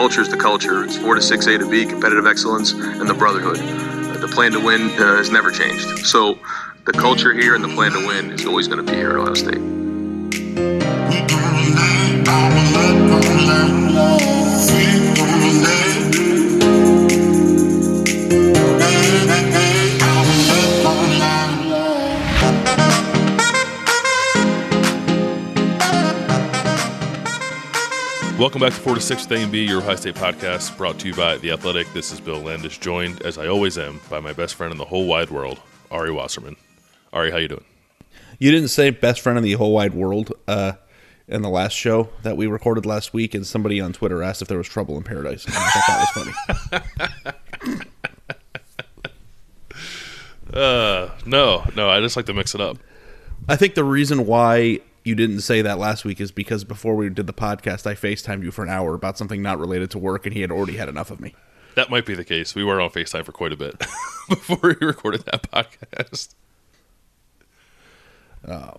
Culture is the culture. It's 4 to 6 A to B, competitive excellence, and the brotherhood. The plan to win uh, has never changed. So the culture here and the plan to win is always going to be here at Ohio State. Welcome back to 4 to 6 with A and B, your Ohio State podcast, brought to you by The Athletic. This is Bill Landis, joined, as I always am, by my best friend in the whole wide world, Ari Wasserman. Ari, how you doing? You didn't say best friend in the whole wide world uh, in the last show that we recorded last week, and somebody on Twitter asked if there was trouble in paradise. And I thought that was funny. Uh, no, no, I just like to mix it up. I think the reason why you didn't say that last week is because before we did the podcast, I FaceTimed you for an hour about something not related to work, and he had already had enough of me. That might be the case. We were on FaceTime for quite a bit before we recorded that podcast.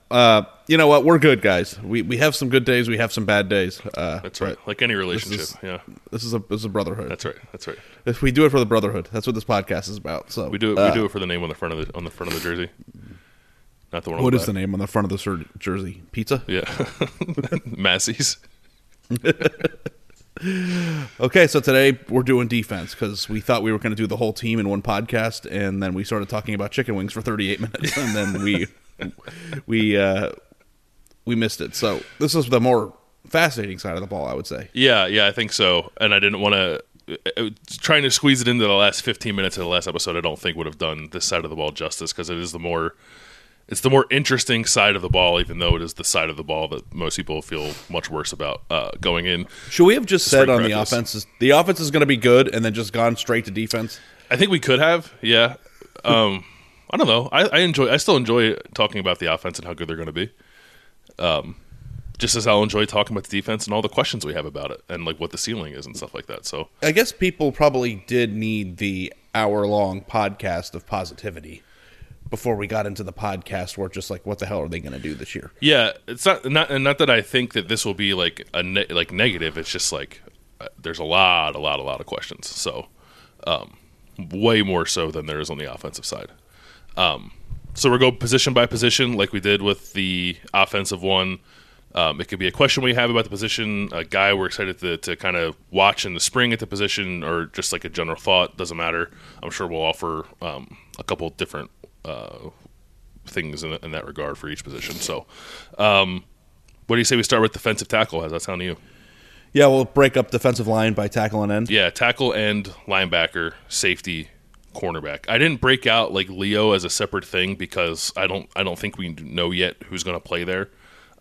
Uh, you know what? We're good, guys. We we have some good days. We have some bad days. Uh, That's right. Like any This relationship. is, yeah. this is a this is a brotherhood. That's right. That's right. If we do it for the brotherhood. That's what this podcast is about. So We do it. uh, we do it for the name on the front of the on the front of the jersey, not the one. On What the is the name on the front of the sur- jersey? Pizza. Yeah, Massey's. Okay, so today we're doing defense because we thought we were going to do the whole team in one podcast, and then we started talking about chicken wings for 38 minutes, and then we we uh, we missed it. So this is the more fascinating side of the ball, I would say. Yeah, yeah, I think so. And I didn't want to trying to squeeze it into the last 15 minutes of the last episode. I don't think would have done this side of the ball justice because it is the more it's the more interesting side of the ball, even though it is the side of the ball that most people feel much worse about uh, going in. Should we have just said on the offense is the offense is going to be good, and then just gone straight to defense? I think we could have, yeah. Um, I don't know. I, I enjoy. I still enjoy talking about the offense and how good they're going to be. Um, just as I'll enjoy talking about the defense and all the questions we have about it and like what the ceiling is and stuff like that. So I guess people probably did need the hour long podcast of positivity before we got into the podcast where just like what the hell are they going to do this year? Yeah, it's not not not that I think that this will be like a ne- like negative. It's just like uh, there's a lot, a lot, a lot of questions. So, um, way more so than there is on the offensive side. Um, so we'll go position by position, like we did with the offensive one. Um, it could be a question we have about the position, a guy we're excited to, to kind of watch in the spring at the position, or just like a general thought. Doesn't matter. I'm sure we'll offer um, a couple different uh, things in, in that regard for each position. So, um, what do you say we start with defensive tackle? How's that sound to you? Yeah, we'll break up defensive line by tackle and end. Yeah, tackle end, linebacker, safety, cornerback. I didn't break out like Leo as a separate thing because I don't I don't think we know yet who's going to play there.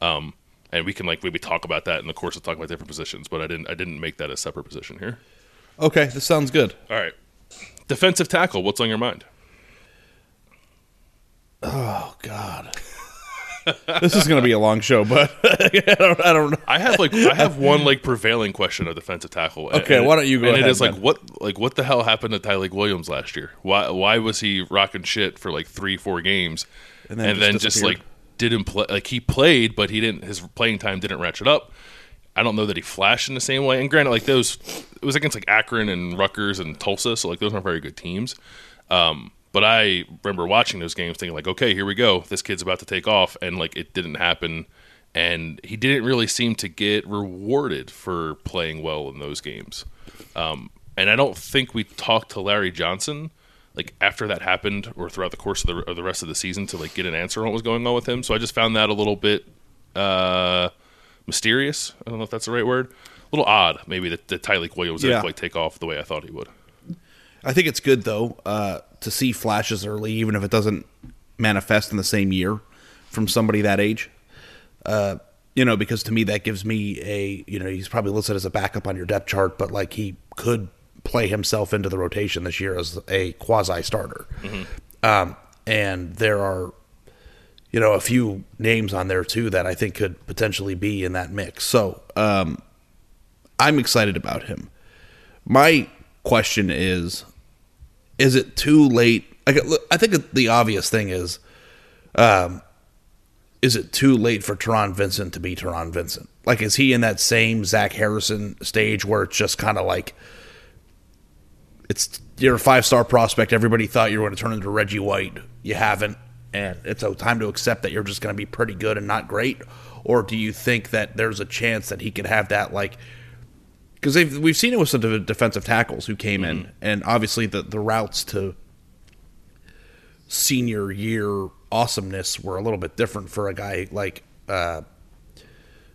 Um, and we can like maybe talk about that in the course of talking about different positions, but I didn't I didn't make that a separate position here. Okay, this sounds good. All right. Defensive tackle, what's on your mind? Oh God. this is going to be a long show, but I don't. I don't know. I have like I have one like prevailing question of defensive tackle. Okay, And- why don't you go And it ahead, is like what like what the hell happened to Tyleik Williams last year? Why why was he rocking shit for like three four games, And and then then, just just, like didn't play like he played, but he didn't his playing time didn't ratchet up. I don't know that he flashed in the same way. And granted, like those, it was against like Akron and Rutgers and Tulsa, so like those aren't very good teams. Um, but I remember watching those games, thinking like, okay, here we go. This kid's about to take off, and like it didn't happen. And he didn't really seem to get rewarded for playing well in those games. Um, and I don't think we talked to Larry Johnson like after that happened or throughout the course of the, of the rest of the season to like get an answer on what was going on with him. So I just found that a little bit uh, mysterious. I don't know if that's the right word. A little odd, maybe that, that Tyleik Williams Yeah. didn't quite take off the way I thought he would. I think it's good though uh, to see flashes early, even if it doesn't manifest in the same year from somebody that age. Uh, you know, because to me that gives me a you know he's probably listed as a backup on your depth chart, but like he could play himself into the rotation this year as a quasi starter. Um, and there are you know a few names on there too that I think could potentially be in that mix. So um, I'm excited about him. My question is is it too late? I, I think the obvious thing is, um, is it too late for Taron Vincent to be Taron Vincent? Like, is he in that same Zach Harrison stage where it's just kind of like, it's you're a five star prospect. Everybody thought you were going to turn into Reggie White. You haven't, and it's a time to accept that you're just going to be pretty good and not great. Or do you think that there's a chance that he could have that like because we've seen it with some defensive tackles who came in, and obviously the the routes to senior year awesomeness were a little bit different for a guy like uh,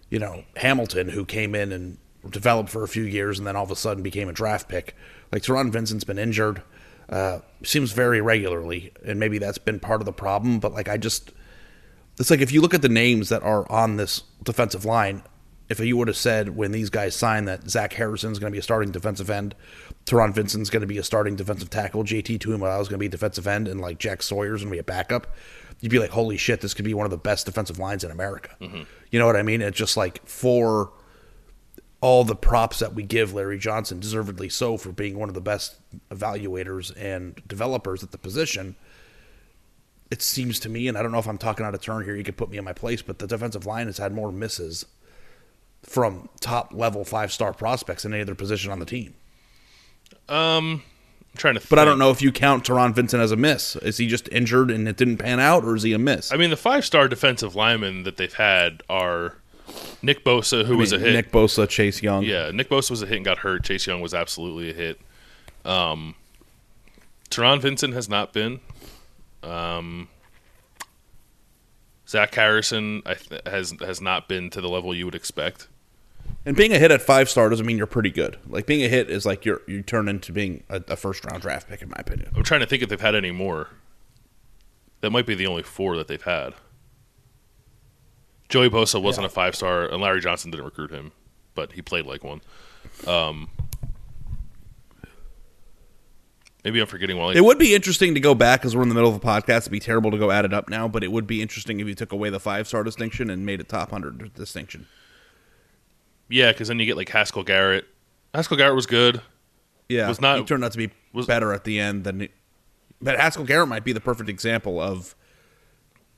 you know Hamilton who came in and developed for a few years and then all of a sudden became a draft pick. Like Taron Vincent's been injured, uh, seems very regularly, and maybe that's been part of the problem. But like I just it's like if you look at the names that are on this defensive line, if you would have said when these guys signed that Zach Harrison's going to be a starting defensive end, Taron Vincent's going to be a starting defensive tackle, JT Tuimoloau is going to be a defensive end, and like Jack Sawyer's going to be a backup, you'd be like, holy shit, this could be one of the best defensive lines in America. Mm-hmm. You know what I mean? It's just like for all the props that we give Larry Johnson, deservedly so, for being one of the best evaluators and developers at the position it seems to me, and I don't know if I'm talking out of turn here, you could put me in my place, but the defensive line has had more misses from top level five star prospects in any other position on the team. I'm trying to, But I don't know if you count Taron Vincent as a miss. Is he just injured and it didn't pan out, or is he a miss? I mean, the five star defensive linemen that they've had are Nick Bosa, who was a hit. Nick Bosa, Chase Young. Yeah, Nick Bosa was a hit and got hurt. Chase Young was absolutely a hit. Um, Taron Vincent has not been. Um, Zach Harrison I th- has has not been to the level you would expect. And being a hit at five star doesn't mean you're pretty good. Like being a hit is like you're you turn into being a, a first round draft pick, in my opinion. I'm trying to think if they've had any more. That might be the only four that they've had. Joey Bosa wasn't Yeah. a five star, and Larry Johnson didn't recruit him, but he played like one. Um, maybe I'm forgetting one. Like, It would be interesting to go back because we're in the middle of a podcast. It'd be terrible to go add it up now, but it would be interesting if you took away the five star distinction and made it top hundred distinction. Yeah, because then you get like Haskell Garrett. Haskell Garrett was good. Yeah, Was not- he turned out to be was- better at the end than. He, but Haskell Garrett might be the perfect example of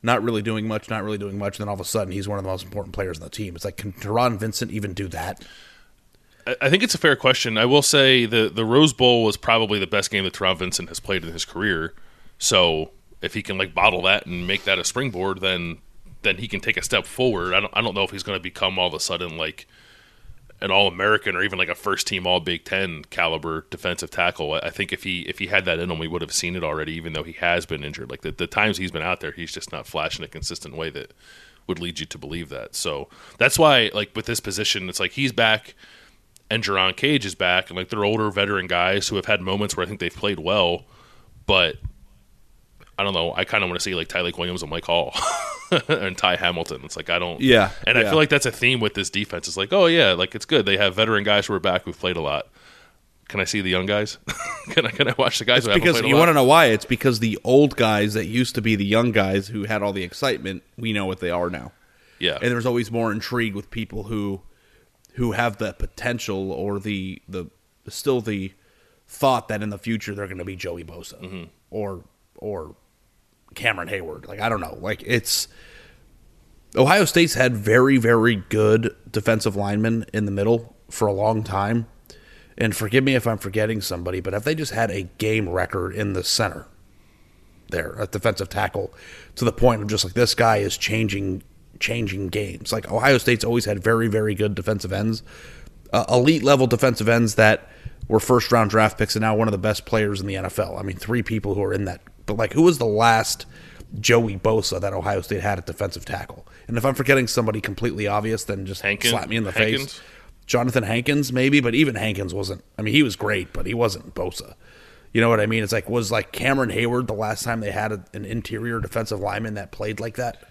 not really doing much, not really doing much, and then all of a sudden he's one of the most important players on the team. It's like can Taron Vincent even do that? I- I think it's a fair question. I will say the the Rose Bowl was probably the best game that Taron Vincent has played in his career. So if he can like bottle that and make that a springboard, then then he can take a step forward. I don't I don't know if he's going to become all of a sudden like an All American or even like a first team All Big Ten caliber defensive tackle. I think if he if he had that in him, we would have seen it already. Even though he has been injured, like the, the times he's been out there, he's just not flashing a consistent way that would lead you to believe that. So that's why, like with this position, it's like he's back. and Jerron Cage is back, and like they're older veteran guys who have had moments where I think they've played well, but I don't know. I kind of want to see like Tyleik Williams and Mike Hall and Ty Hamilton. It's like I don't. Yeah, and I yeah. feel like that's a theme with this defense. It's like, oh yeah, like it's good. They have veteran guys who are back who've played a lot. Can I see the young guys? can I can I watch the guys who haven't because you lot? want to know why? It's because the old guys that used to be the young guys who had all the excitement, we know what they are now. yeah, and there's always more intrigue with people who who have the potential or the the still the thought that in the future they're going to be Joey Bosa Mm-hmm. or or Cameron Heyward. Like I don't know. Like it's Ohio State's had very very good defensive linemen in the middle for a long time. And forgive me if I'm forgetting somebody, but if they just had a game record in the center there at defensive tackle to the point of just like this guy is changing changing games. Like Ohio State's always had very very good defensive ends, uh, elite level defensive ends that were first round draft picks and now one of the best players in the NFL. I mean, three people who are in that. But like, who was the last Joey Bosa that Ohio State had at defensive tackle? And if I'm forgetting somebody completely obvious, then just Hankins- slap me in the Hankins? face. Jonathan Hankins, maybe, but even Hankins wasn't. I mean, he was great, but he wasn't Bosa. You know what I mean? It's like was like Cameron Heyward the last time they had a, an interior defensive lineman that played like that?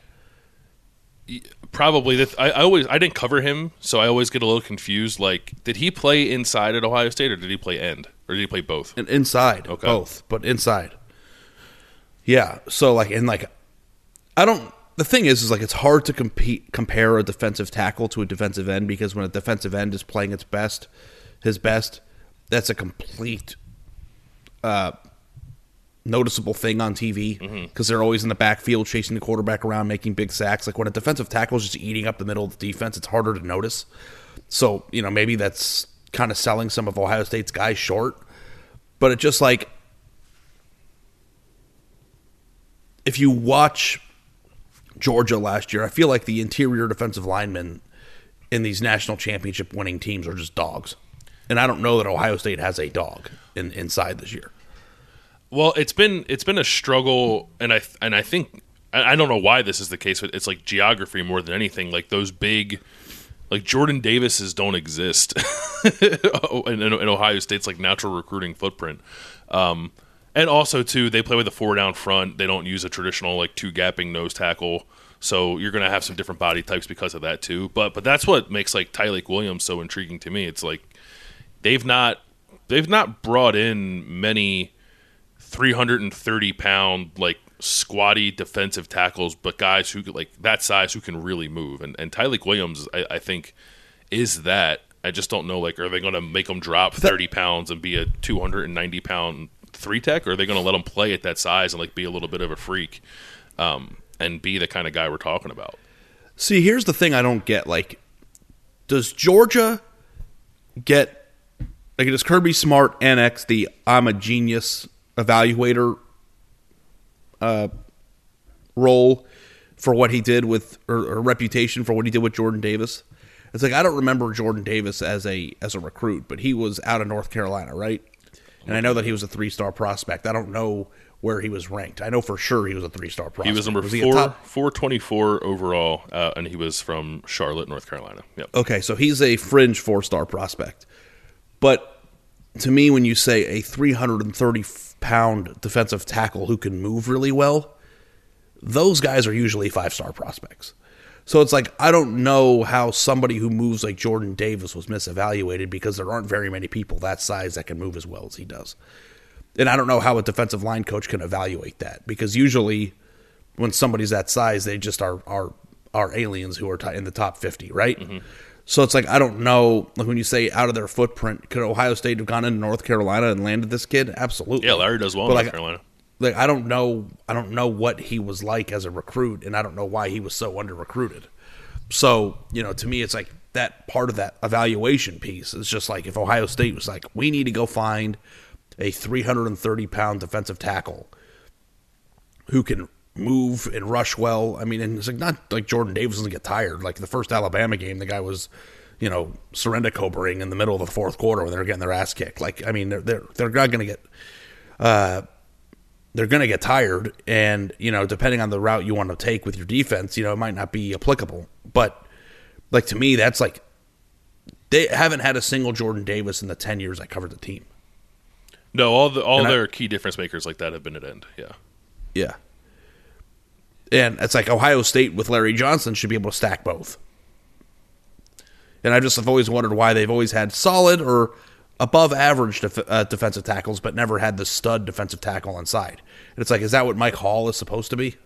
probably. The, I, I always I didn't cover him, so I always get a little confused. Like, did he play inside at Ohio State or did he play end or did he play both? And inside, Okay. both, but inside. Yeah. So like, and like, I don't. The thing is, is like it's hard to compete compare a defensive tackle to a defensive end because when a defensive end is playing its best, his best, that's a complete uh, noticeable thing on TV because they're always in the backfield chasing the quarterback around, making big sacks. Like when a defensive tackle is just eating up the middle of the defense, it's harder to notice. So you know maybe that's kind of selling some of Ohio State's guys short, but it just like if you watch Georgia last year, I feel like the interior defensive linemen in these national championship winning teams are just dogs. And I don't know that Ohio State has a dog in, inside this year. Well, it's been it's been a struggle, and I and I think I don't know why this is the case, but it's like geography more than anything. Like those big, like Jordan Davises don't exist in, in, in Ohio State's like natural recruiting footprint. Um, and also too, they play with a four down front. They don't use a traditional like two gapping nose tackle. So you're going to have some different body types because of that too. But but that's what makes like Tyleik Williams so intriguing to me. It's like they've not they've not brought in many 330 pound like squatty defensive tackles, but guys who like that size who can really move. And and Tyleik Williams, I, I think, is that. I just don't know. Like, are they going to make him drop 30 pounds and be a 290 pound three tech, or are they going to let him play at that size and like be a little bit of a freak, um, and be the kind of guy we're talking about? See, here's the thing I don't get. Like, does Georgia get like does Kirby Smart annex the I'm a genius evaluator uh, role for what he did with or, or reputation for what he did with Jordan Davis? It's like I don't remember Jordan Davis as a as a recruit, but he was out of North Carolina, right? And I know that he was a three star prospect. I don't know where he was ranked. I know for sure he was a three star prospect. He was number he four, top- 424 overall, uh, and he was from Charlotte, North Carolina. Yep. Okay, so he's a fringe four star prospect. But to me, when you say a 330 pound defensive tackle who can move really well, those guys are usually five star prospects. So it's like, I don't know how somebody who moves like Jordan Davis was misevaluated because there aren't very many people that size that can move as well as he does. And I don't know how a defensive line coach can evaluate that because usually when somebody's that size, they just are are are aliens who are in the top fifty, right? Mm-hmm. So it's like I don't know. Like when you say out of their footprint, could Ohio State have gone into North Carolina and landed this kid? Absolutely. Yeah, Larry does well But in like, North Carolina. Like I don't know. I don't know what he was like as a recruit, and I don't know why he was so under recruited. So you know, to me, it's like that part of that evaluation piece is just like if Ohio State was like, we need to go find a 330 pound defensive tackle who can move and rush well. I mean, and it's like not like Jordan Davis doesn't get tired. Like the first Alabama game, the guy was, you know, surrender cobering in the middle of the fourth quarter when they're getting their ass kicked. Like, I mean, they're they're they're not going to get, uh, they're going to get tired, and you know, depending on the route you want to take with your defense, you know, it might not be applicable. But like to me, that's like they haven't had a single Jordan Davis in the ten years I covered the team. No, all the all And I- their key difference makers like that have been at end. Yeah. Yeah. And it's like Ohio State with Larry Johnson should be able to stack both. And I just have always wondered why they've always had solid or above average def- uh, defensive tackles, but never had the stud defensive tackle on side. And it's like, is that what Mike Hall is supposed to be?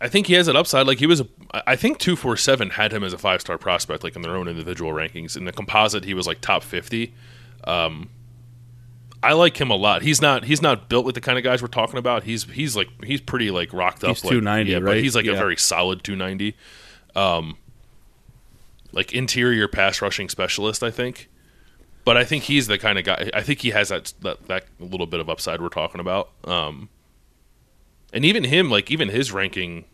I think he has an upside. Like he was, a, I think two four seven had him as a five star prospect, like in their own individual rankings. In the composite, he was like top fifty. Um, I like him a lot. He's not he's not built like the kind of guys we're talking about. He's he's like he's pretty like rocked up. He's like, 290, yeah, but right? he's like a very solid two ninety. Um, like interior pass rushing specialist, I think. But I think he's the kind of guy. I think he has that that, that little bit of upside we're talking about. Um, and even him, like even his ranking,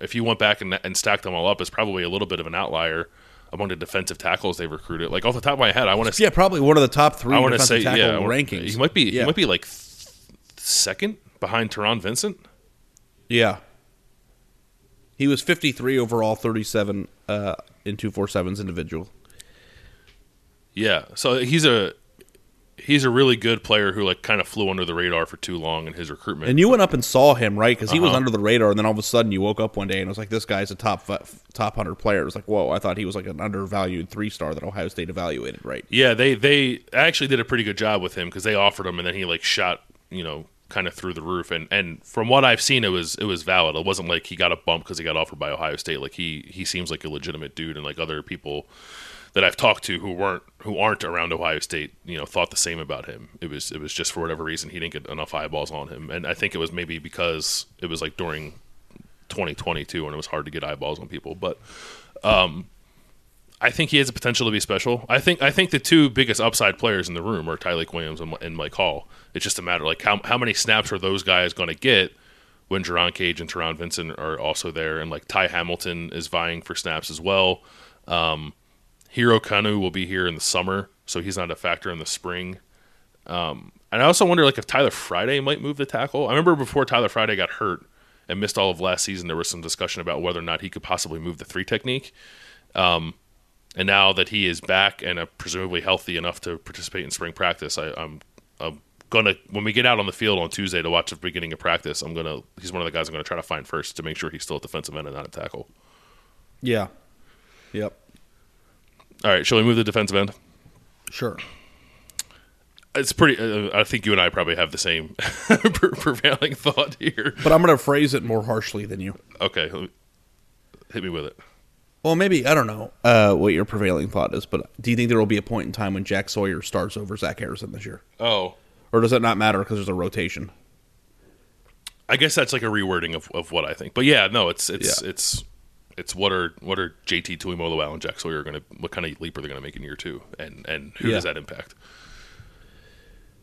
if you went back and, and stacked them all up, is probably a little bit of an outlier among the defensive tackles they've recruited. Like off the top of my head, I want to Yeah, probably one of the top three I want to say tackle yeah, wanna- rankings. He might be Yeah. he might be like th- second behind Taron Vincent. Yeah. He was 53 overall, 37 uh, in 247's individual. Yeah, so he's a he's a really good player who like kind of flew under the radar for too long in his recruitment. And you went up and saw him, right? Because he was Uh-huh. under the radar, and then all of a sudden you woke up one day and it was like, this guy's a top top hundred player. It was like, whoa! I thought he was like an undervalued three star that Ohio State evaluated, right? Yeah, they they actually did a pretty good job with him because they offered him and then he like shot you know kind of through the roof and and from what I've seen it was it was valid. It wasn't like he got a bump because he got offered by Ohio State. Like he he seems like a legitimate dude and like other people that I've talked to who weren't who aren't around Ohio State, you know, thought the same about him. It was it was just for whatever reason he didn't get enough eyeballs on him, and I think it was maybe because it was like during 2022 when it was hard to get eyeballs on people, but. I think he has the potential to be special. I think I think the two biggest upside players in the room are Tyleik Williams and, and Mike Hall. It's just a matter like how how many snaps are those guys going to get when Jerron Cage and Taron Vincent are also there, and like Ty Hamilton is vying for snaps as well. Um, Hero Kanu will be here in the summer, so he's not a factor in the spring. Um, and I also wonder like if Tyler Friday might move the tackle. I remember before Tyler Friday got hurt and missed all of last season, there was some discussion about whether or not he could possibly move the three technique. Um, and now that he is back and uh, presumably healthy enough to participate in spring practice, I, I'm, I'm gonna when we get out on the field on Tuesday to watch the beginning of practice, I'm gonna he's one of the guys I'm gonna try to find first to make sure he's still a defensive end and not a tackle. Yeah. Yep. All right, shall we move the defensive end? Sure. It's pretty. Uh, I think you and I probably have the same prevailing thought here. But I'm going to phrase it more harshly than you. Okay, me- hit me with it. Well, maybe I don't know uh, what your prevailing thought is, but do you think there will be a point in time when Jack Sawyer starts over Zach Harrison this year, Oh, or does it not matter because there's a rotation? I guess that's like a rewording of, of what I think. But yeah, no, it's it's Yeah. it's it's what are what are JT Tuimoloau and Jack Sawyer going to what kind of leap are they going to make in year two, and and who Yeah. does that impact?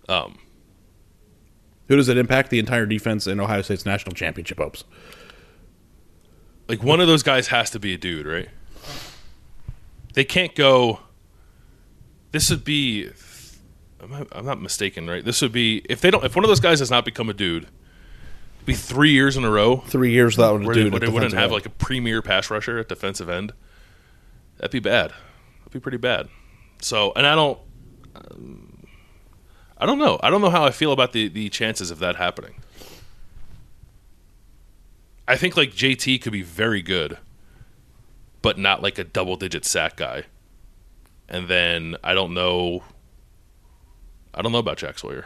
Um, Who does it impact? The entire defense in Ohio State's national championship hopes. Like one of those guys has to be a dude, right? They can't go. This would be. I'm not, mistaken, right? This would be if they don't. If one of those guys does not become a dude, be three years in a row Three years that where they, dude. where they wouldn't have end. like a premier pass rusher at defensive end. That'd be bad. That'd be pretty bad. So, and I don't. um, I don't know. I don't know how I feel about the the chances of that happening. I think like JT could be very good, but not like a double digit sack guy. And then I don't know. I don't know about Jack Sawyer.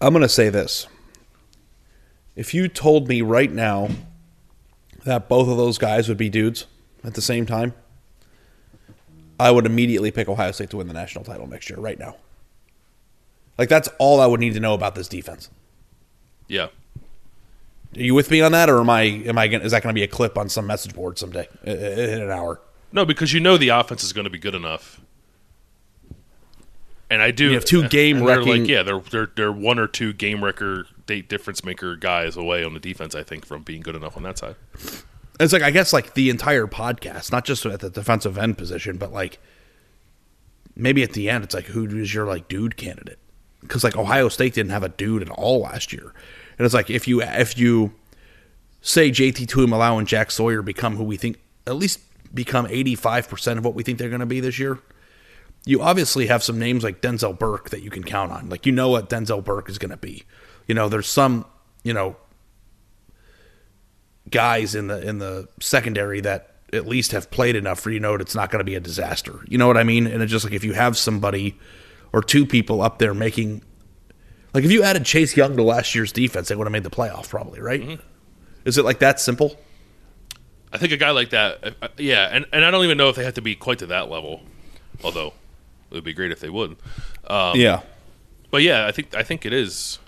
I'm going to say this. If you told me right now that both of those guys would be dudes at the same time, I would immediately pick Ohio State to win the national title next year, right now. Like, that's all I would need to know about this defense. Yeah. Are you with me on that, or am I? Am I? Gonna, is that going to be a clip on some message board someday in an hour? No, because you know the offense is going to be good enough. And I do You have two game wrecking- Like, yeah, they're they're they're one or two game wrecker, date difference maker guys away on the defense. I think from being good enough on that side. It's like I guess like the entire podcast, not just at the defensive end position, but like maybe at the end, it's like who is your like dude candidate? Because like Ohio State didn't have a dude at all last year, and it's like if you if you say JT Tuimoloau and Jack Sawyer become who we think at least become eighty five percent of what we think they're going to be this year. You obviously have some names like Denzel Burke that you can count on. Like you know what Denzel Burke is going to be. You know, there's some you know guys in the in the secondary that at least have played enough for you know it's not going to be a disaster. You know what I mean? And it's just like if you have somebody or two people up there making like if you added Chase Young to last year's defense, they would have made the playoff probably, right? Is it like that simple? I think a guy like that, uh, yeah, and, and I don't even know if they have to be quite to that level, although it would be great if they would. Um, yeah. But yeah, I think I think it is.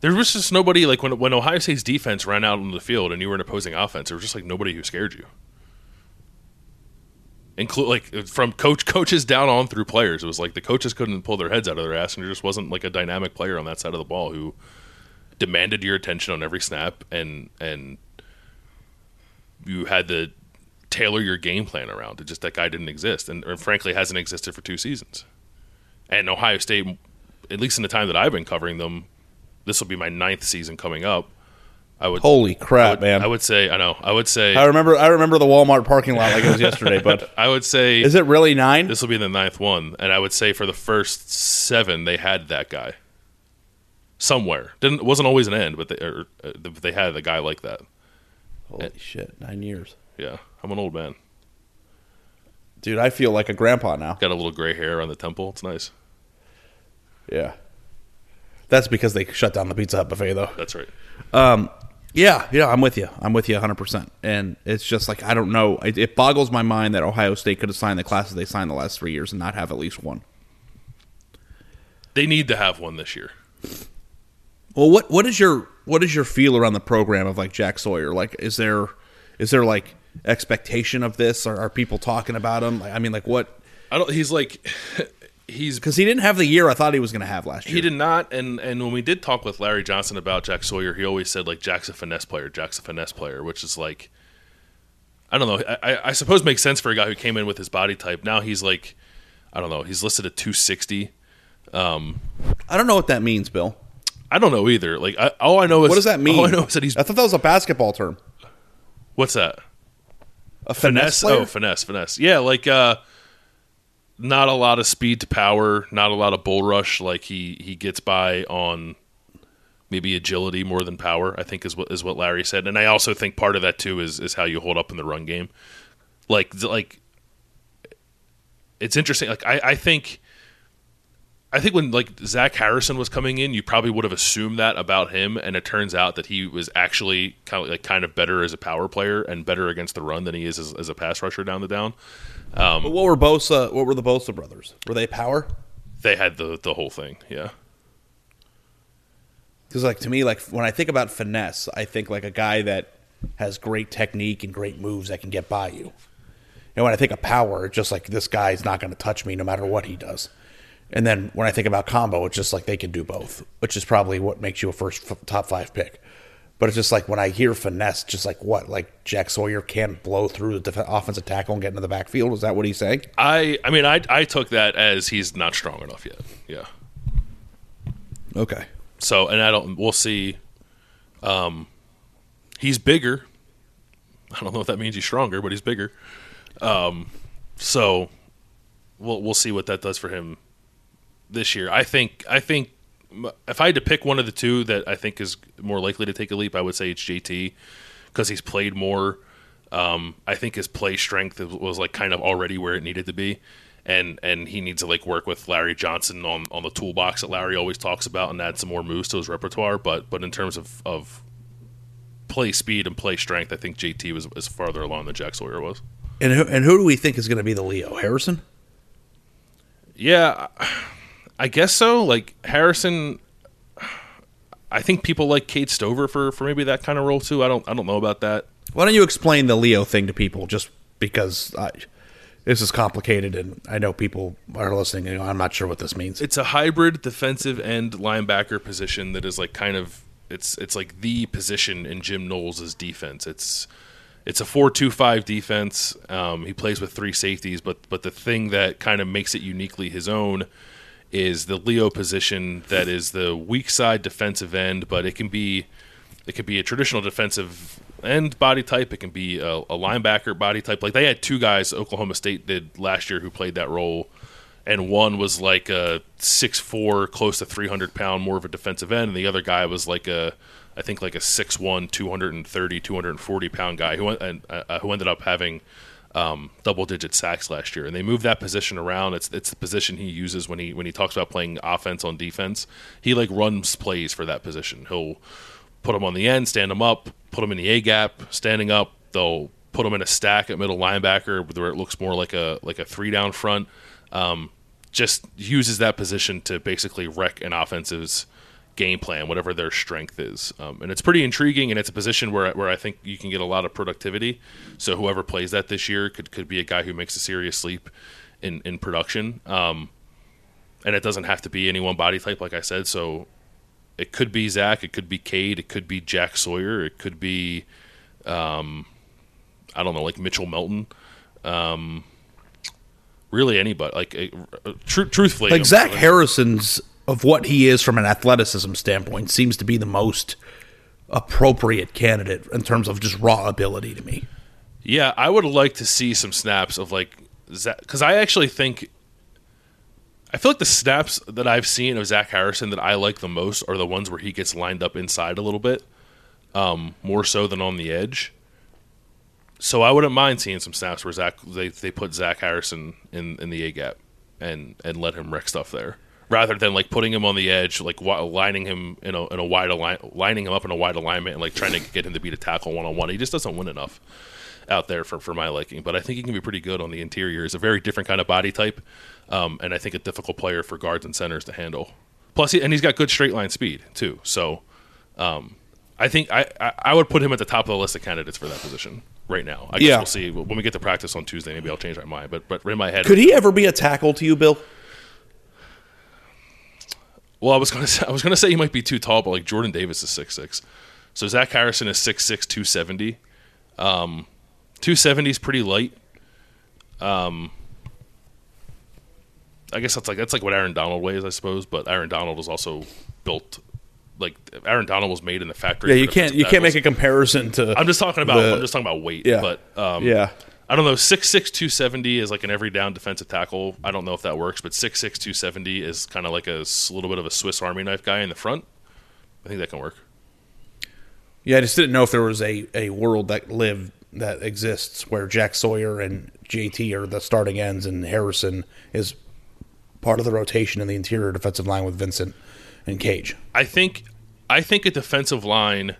There was just nobody like when when Ohio State's defense ran out on the field and you were an opposing offense. There was just like nobody who scared you. Include like from coach coaches down on through players. It was like the coaches couldn't pull their heads out of their ass, and there just wasn't like a dynamic player on that side of the ball who demanded your attention on every snap and and you had to tailor your game plan around it. Just that guy didn't exist, and, and frankly hasn't existed for two seasons. And Ohio State, at least in the time that I've been covering them, this will be my ninth season coming up. I would Holy I crap, would, man! I would say I know. I would say I remember I remember the Walmart parking lot like it was yesterday, but I would say is it really nine? this will be the ninth one, and I would say for the first seven they had that guy somewhere. Didn't it wasn't always an end, but they or, uh, they had a guy like that. Holy shit, nine years, Yeah, I'm an old man. dude! I feel like a grandpa now. Got a little gray hair on the temple. It's nice. Yeah, that's because they shut down the Pizza Hut buffet, though. That's right. Um, yeah, yeah, I'm with you. I'm with you 100. percent And it's just like I don't know. It, it boggles my mind that Ohio State could have signed the classes they signed the last three years and not have at least one. They need to have one this year. Well, what what is your what is your feel around the program of like Jack Sawyer? Like, is there is there like expectation of this? Are, are people talking about him? Like, I mean, like what? I don't. He's like, he's Because he didn't have the year I thought he was going to have last year. he did not. And and when we did talk with Larry Johnson about Jack Sawyer, he always said like Jack's a finesse player. Jack's a finesse player, which is like, I don't know. I, I- I suppose makes sense for a guy who came in with his body type. Now he's like, I don't know. He's listed at 260. Um, I don't know what that means, Bill. I don't know either. Like, I, all I know is What does that mean? All I know is that he's I thought that was a basketball term. what's that? A finesse, player? Oh, finesse, finesse. Yeah, like uh not a lot of speed to power, not a lot of bull rush. Like he he gets by on maybe agility more than power. I think is what is what Larry said, and I also think part of that too is is how you hold up in the run game. Like like it's interesting. Like I I think. I think when like Zach Harrison was coming in, you probably would have assumed that about him, and it turns out that he was actually kind of like kind of better as a power player and better against the run than he is as, as a pass rusher down the down. Um, but what were Bosa? What were the Bosa brothers? Were they power? They had the the whole thing, yeah. Because like to me, like when I think about finesse, I think like a guy that has great technique and great moves that can get by you. And when I think of power, it's just like this guy's not going to touch me no matter what he does. And then when I think about combo, it's just like they can do both, which is probably what makes you a first f- top five pick. But it's just like when I hear finesse, just like what, like Jack Sawyer can't blow through the def- offensive tackle and get into the backfield. Is that what he's saying? I I mean I I took that as he's not strong enough yet. Yeah. Okay. So, and I don't. We'll see. Um, he's bigger. I don't know if that means he's stronger, but he's bigger. Um, so we'll we'll see what that does for him this year. I think I think if I had to pick one of the two that I think is more likely to take a leap, I would say it's JT because he's played more. Um, I think his play strength was- was like kind of already where it needed to be, and and he needs to like work with Larry Johnson on, on the toolbox that Larry always talks about and add some more moves to his repertoire. But but in terms of, of play speed and play strength, I think JT was is farther along than Jack Sawyer was. And who, and who do we think is going to be the Leo Harrison? Yeah, I guess so. Like Harrison, I think people like Cade Stover for, for maybe that kind of role too. I don't I don't know about that. Why don't you explain the Leo thing to people? Just because I, this is complicated, and I know people are listening. and I'm not sure what this means. It's a hybrid defensive end linebacker position that is like kind of it's it's like the position in Jim Knowles' defense. It's it's a four two five defense. Um, he plays with three safeties, but but the thing that kind of makes it uniquely his own is the Leo position that is the weak side defensive end, but it can be it could be a traditional defensive end body type. It can be a, a linebacker body type. Like they had two guys Oklahoma State did last year who played that role, and one was like a six four, close to three hundred pound, more of a defensive end, and the other guy was like a I think like a 6'1", 230, 240 pound guy who and, uh, who ended up having um, double digit sacks last year, and they moved that position around. It's it's the position he uses when he when he talks about playing offense on defense. He like runs plays for that position. He'll put him on the end, stand him up, put him in the A gap, standing up. They'll put him in a stack at middle linebacker where it looks more like a like a three down front. Um, just uses that position to basically wreck an offensive's game plan, whatever their strength is. Um, and it's pretty intriguing, and it's a position where where I think you can get a lot of productivity. So whoever plays that this year could could be a guy who makes a serious leap in in production. Um, and it doesn't have to be any one body type, like I said. So it could be Zach, it could be Cade, it could be Jack Sawyer, it could be, um, I don't know, like Mitchell Melton. Um, really anybody. Like uh, tr- truthfully, like Zach Harrison's of what he is from an athleticism standpoint seems to be the most appropriate candidate in terms of just raw ability to me. Yeah, I would like to see some snaps of like because I actually think I feel like the snaps that I've seen of Zach Harrison that I like the most are the ones where he gets lined up inside a little bit, um, more so than on the edge. So I wouldn't mind seeing some snaps where Zach they, they put Zach Harrison in, in the A gap and and let him wreck stuff there rather than like putting him on the edge, like lining him in a in a wide align, lining him up in a wide alignment and like trying to get him to beat a tackle one on one. He just doesn't win enough out there for, for my liking. But I think he can be pretty good on the interior. He's a very different kind of body type, um, and I think a difficult player for guards and centers to handle. Plus, he, and he's got good straight line speed too. So, um, I think I, I I would put him at the top of the list of candidates for that position right now. I guess Yeah. we'll see when we get to practice on Tuesday. Maybe I'll change my mind. But but in my head, Could he ever be a tackle to you, Bill? Well, I was gonna say, I was gonna say he might be too tall, but like Jordan Davis is six six, so Zach Harrison is 6'6", 270. Um, two seventy is pretty light. Um, I guess that's like that's like what Aaron Donald weighs, I suppose. But Aaron Donald is also built like Aaron Donald was made in the factory. Yeah, you can't you can't make a comparison to. I'm just talking about the- I'm just talking about weight. Yeah. but um, yeah, I don't know. 6'6", 270 is like an every down defensive tackle. I don't know if that works, but 6'6", 270 is kind of like a little bit of a Swiss Army knife guy in the front. I think that can work. yeah. I just didn't know if there was a a world that lived that exists where Jack Sawyer and JT are the starting ends, and Harrison is part of the rotation in the interior defensive line with Vincent and Cage. I think I think a defensive line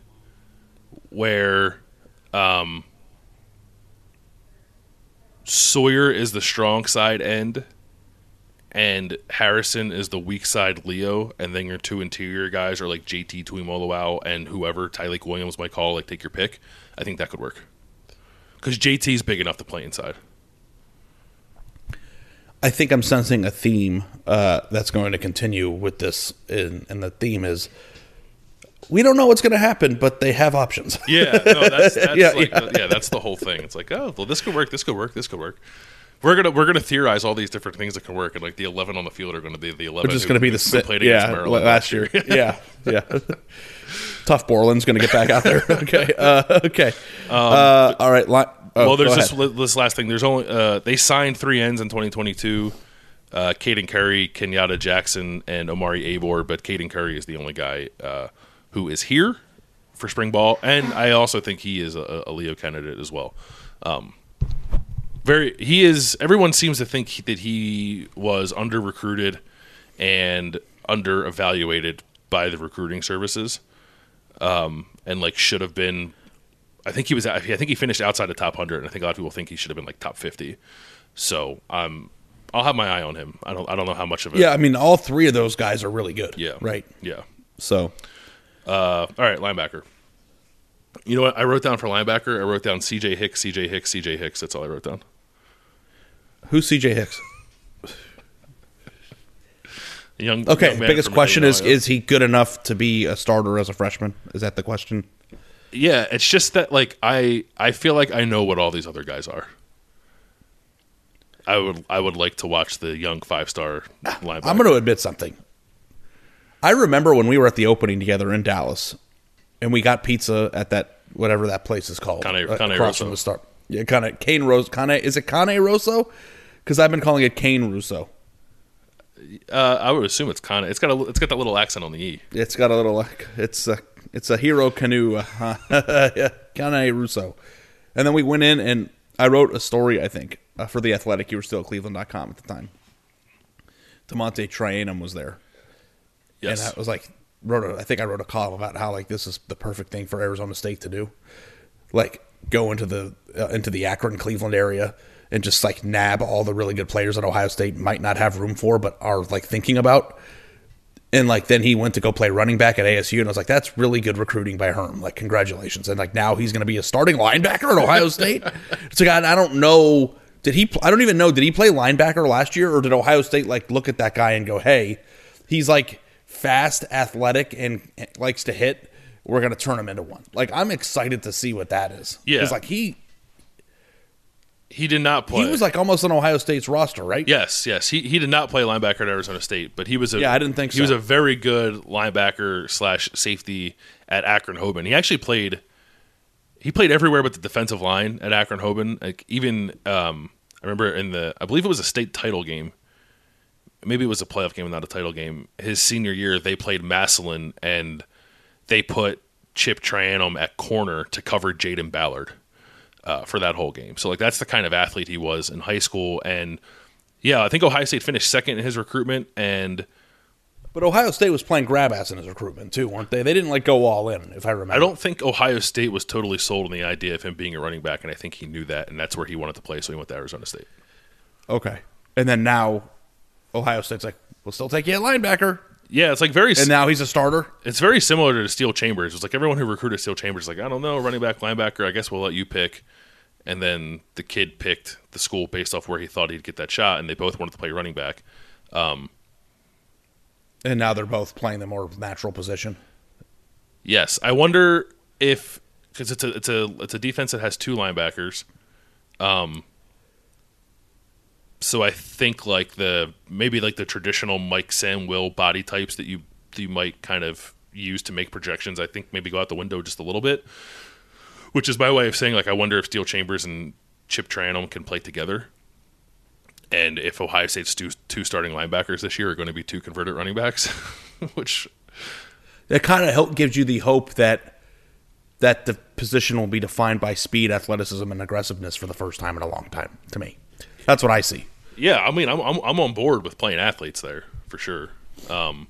where um, Sawyer is the strong side end and Harrison is the weak side Leo, and then your two interior guys are like JT Tuimoloau and whoever Tyleik Williams might call, like take your pick. I think that could work because JT's big enough to play inside. I think I'm sensing a theme uh, that's going to continue with this, and the theme is we don't know what's going to happen, but they have options. Yeah, no, that's, that's Yeah, like yeah. The, yeah, that's the whole thing. It's like, oh, well, this could work, this could work, this could work. we're gonna we're gonna theorize all these different things that can work, and like the eleven on the field are going to be the eleven. Which is going to be the who's played against Yeah, Maryland last year. yeah, yeah. Tuf Borland's going to get back out there. okay, uh, okay. uh, all right. Li- oh, Um, well, there's this this last thing. There's only uh, they signed three ends in 2022. Uh, Caden Curry, Kenyatta Jackson, and Omari Abor, but Caden Curry is the only guy uh, who is here for spring ball, and I also think he is a, a Leo candidate as well. Um, very, he is. Everyone seems to think he- that he was under recruited and under evaluated by the recruiting services, um, and like should have been I think he was. I think he finished outside the top hundred, and I think a lot of people think he should have been like top fifty. So I'm. um, I'll have my eye on him. I don't. I don't know how much of it. Yeah, I mean, all three of those guys are really good. Yeah. Right. Yeah. So Uh, all right, linebacker. You know what? I wrote down for linebacker. I wrote down C.J. Hicks, C.J. Hicks, C.J. Hicks. That's all I wrote down. who's CJ Hicks? Young. Okay. young biggest question is: Is he good enough to be a starter as a freshman? Is that the question? yeah. It's just that like I I feel like I know what all these other guys are. I would I would like to watch the young five star linebacker. I'm going to admit something. I remember when we were at the opening together in Dallas, and we got pizza at that whatever that place is called, Cane- uh, Cane across Rosso. from the start. Yeah, Cane Cane Rose. Cane is it Cane Rosso? Because I've been calling it Cane Russo. Uh, I would assume it's kind of it's got a it's got that little accent on the e. It's got a little like it's a it's a Hero Kanu, uh, Cane Russo. And then we went in and I wrote a story. I think uh, for the Athletic. You were still at Cleveland.com at the time. DeaMonte Trayanum was there. Yes. And I was like, wrote a, I think I wrote a column about how like this is the perfect thing for Arizona State to do, like go into the uh, into the Akron Cleveland area and just like nab all the really good players that Ohio State might not have room for, but are like thinking about. And like then he went to go play running back at ASU, and I was like, that's really good recruiting by Herm. Like congratulations. And like now he's going to be a starting linebacker at Ohio State. it's like I, I don't know. Did he? I don't even know. Did he play linebacker last year, or did Ohio State like look at that guy and go, hey, he's like fast, athletic, and likes to hit. We're going to turn him into one. Like I'm excited to see what that is. Yeah. because like he he did not play. he was like almost on Ohio State's roster, right? Yes, yes. He he did not play linebacker at Arizona State, but he was a Yeah, I didn't think he was a very good linebacker slash safety at Akron Hoban. He actually played he played everywhere but the defensive line at Akron Hoban. Like even um, I remember in the I believe it was a state title game. Maybe it was a playoff game, not a title game. His senior year, they played Massillon and they put Chip Trayanum at corner to cover Jaden Ballard uh, for that whole game. So like that's the kind of athlete he was in high school, and yeah, I think Ohio State finished second in his recruitment, and But Ohio State was playing grab ass in his recruitment too, weren't they? They didn't like go all in, if I remember. I don't think Ohio State was totally sold on the idea of him being a running back, and I think he knew that, and that's where he wanted to play, so he went to Arizona State. Okay. And then now Ohio State's like, we'll still take you at linebacker. Yeah, it's like very And now he's a starter. it's very similar to Steele Chambers. It's like everyone who recruited Steele Chambers is like, I don't know, running back, linebacker. I guess we'll let you pick. And then the kid picked the school based off where he thought he'd get that shot, and they both wanted to play running back. Um, and now they're both playing the more natural position. Yes, I wonder if because it's a it's a it's a defense that has two linebackers. Um. So I think like the maybe like the traditional Mike Sam Will body types that you that you might kind of use to make projections. I think maybe go out the window just a little bit. Which is my way of saying like I wonder if Steele Chambers and Chip Trayanum can play together. And if Ohio State's two, two starting linebackers this year are going to be two converted running backs, which It kind of gives you the hope that that the position will be defined by speed, athleticism, and aggressiveness for the first time in a long time. To me, that's what I see. Yeah, I mean, I'm I'm, I'm on board with playing athletes there for sure. Um,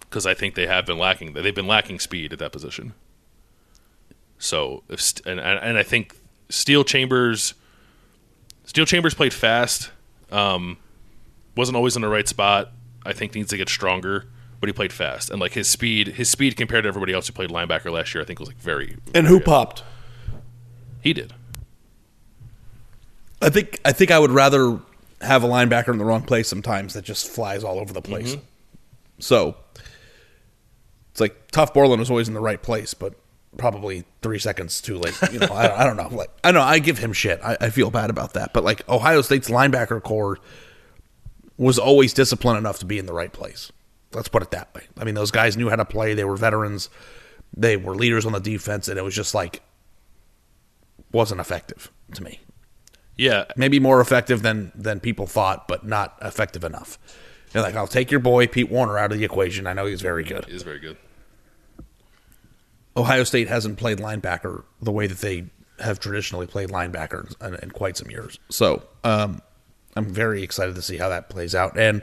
because I think they have been lacking. They've been lacking speed at that position. So, if st- and and and I think Steele Chambers, Steele Chambers played fast. Um, wasn't always in the right spot. I think needs to get stronger, but he played fast and like his speed, his speed compared to everybody else who played linebacker last year, I think was like very. And who popped? He did. I think I think I would rather have a linebacker in the wrong place sometimes that just flies all over the place. Mm-hmm. So it's like Tuf Borland was always in the right place, but probably three seconds too late. You know, I, I don't know. Like I know I give him shit. I, I feel bad about that. But like Ohio State's linebacker corps was always disciplined enough to be in the right place. Let's put it that way. I mean, those guys knew how to play. They were veterans. They were leaders on the defense, and it was just like wasn't effective to me. Yeah, Maybe more effective than than people thought, but not effective enough. They're like, I'll take your boy Pete Werner out of the equation. I know he's very good. He's very good. Ohio State hasn't played linebacker the way that they have traditionally played linebacker in, in quite some years. So um, I'm very excited to see how that plays out. And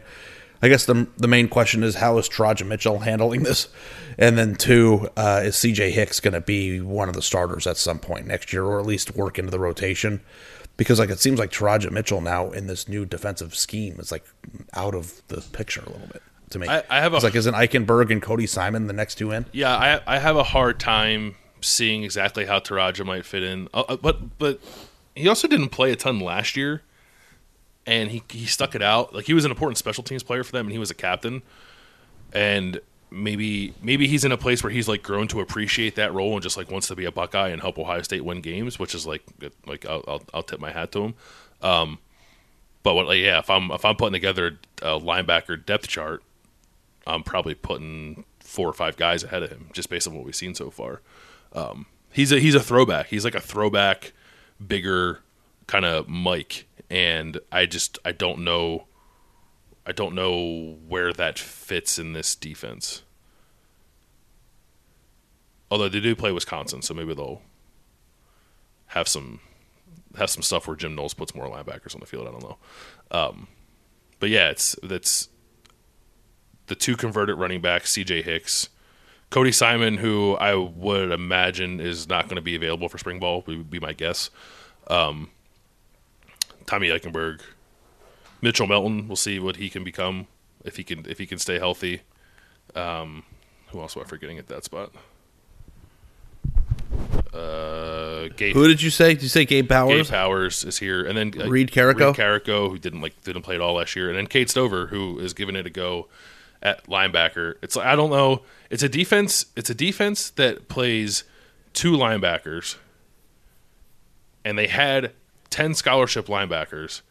I guess the the main question is how is Teradja Mitchell handling this? And then two, uh, is CJ Hicks going to be one of the starters at some point next year, or at least work into the rotation? Because like it seems like Teradja Mitchell now in this new defensive scheme is like out of the picture a little bit to me. I- I have a- it's like isn't Eichenberg and Cody Simon the next two in? Yeah, I I have a hard time seeing exactly how Teradja might fit in. Uh, uh, but but he also didn't play a ton last year, and he he stuck it out. Like he was an important special teams player for them, and he was a captain. And maybe maybe he's in a place where he's like grown to appreciate that role and just like wants to be a Buckeye and help Ohio State win games, which is like like I'll I'll, I'll tip my hat to him. Um, but what, like, yeah, if I'm if I'm putting together a linebacker depth chart, I'm probably putting four or five guys ahead of him just based on what we've seen so far. Um, he's a he's a throwback. He's like a throwback, bigger kind of Mike, and I just I don't know. I don't know where that fits in this defense. Although they do play Wisconsin, so maybe they'll have some have some stuff where Jim Knowles puts more linebackers on the field. I don't know. Um, but yeah, it's that's the two converted running backs, CJ Hicks, Cody Simon, who I would imagine is not going to be available for spring ball, would be my guess. Um, Tommy Eichenberg, Mitchell Melton. We'll see what he can become if he can if he can stay healthy. Um, who else am I forgetting at that spot? Uh, Gabe, Who did you say? Did you say Gabe Powers? Gabe Powers is here, and then uh, Reid Carrico, Reid Carrico, who didn't like didn't play at all last year, and then Cade Stover, who is giving it a go at linebacker. It's I don't know. It's a defense. It's a defense that plays two linebackers, and they had ten scholarship linebackers,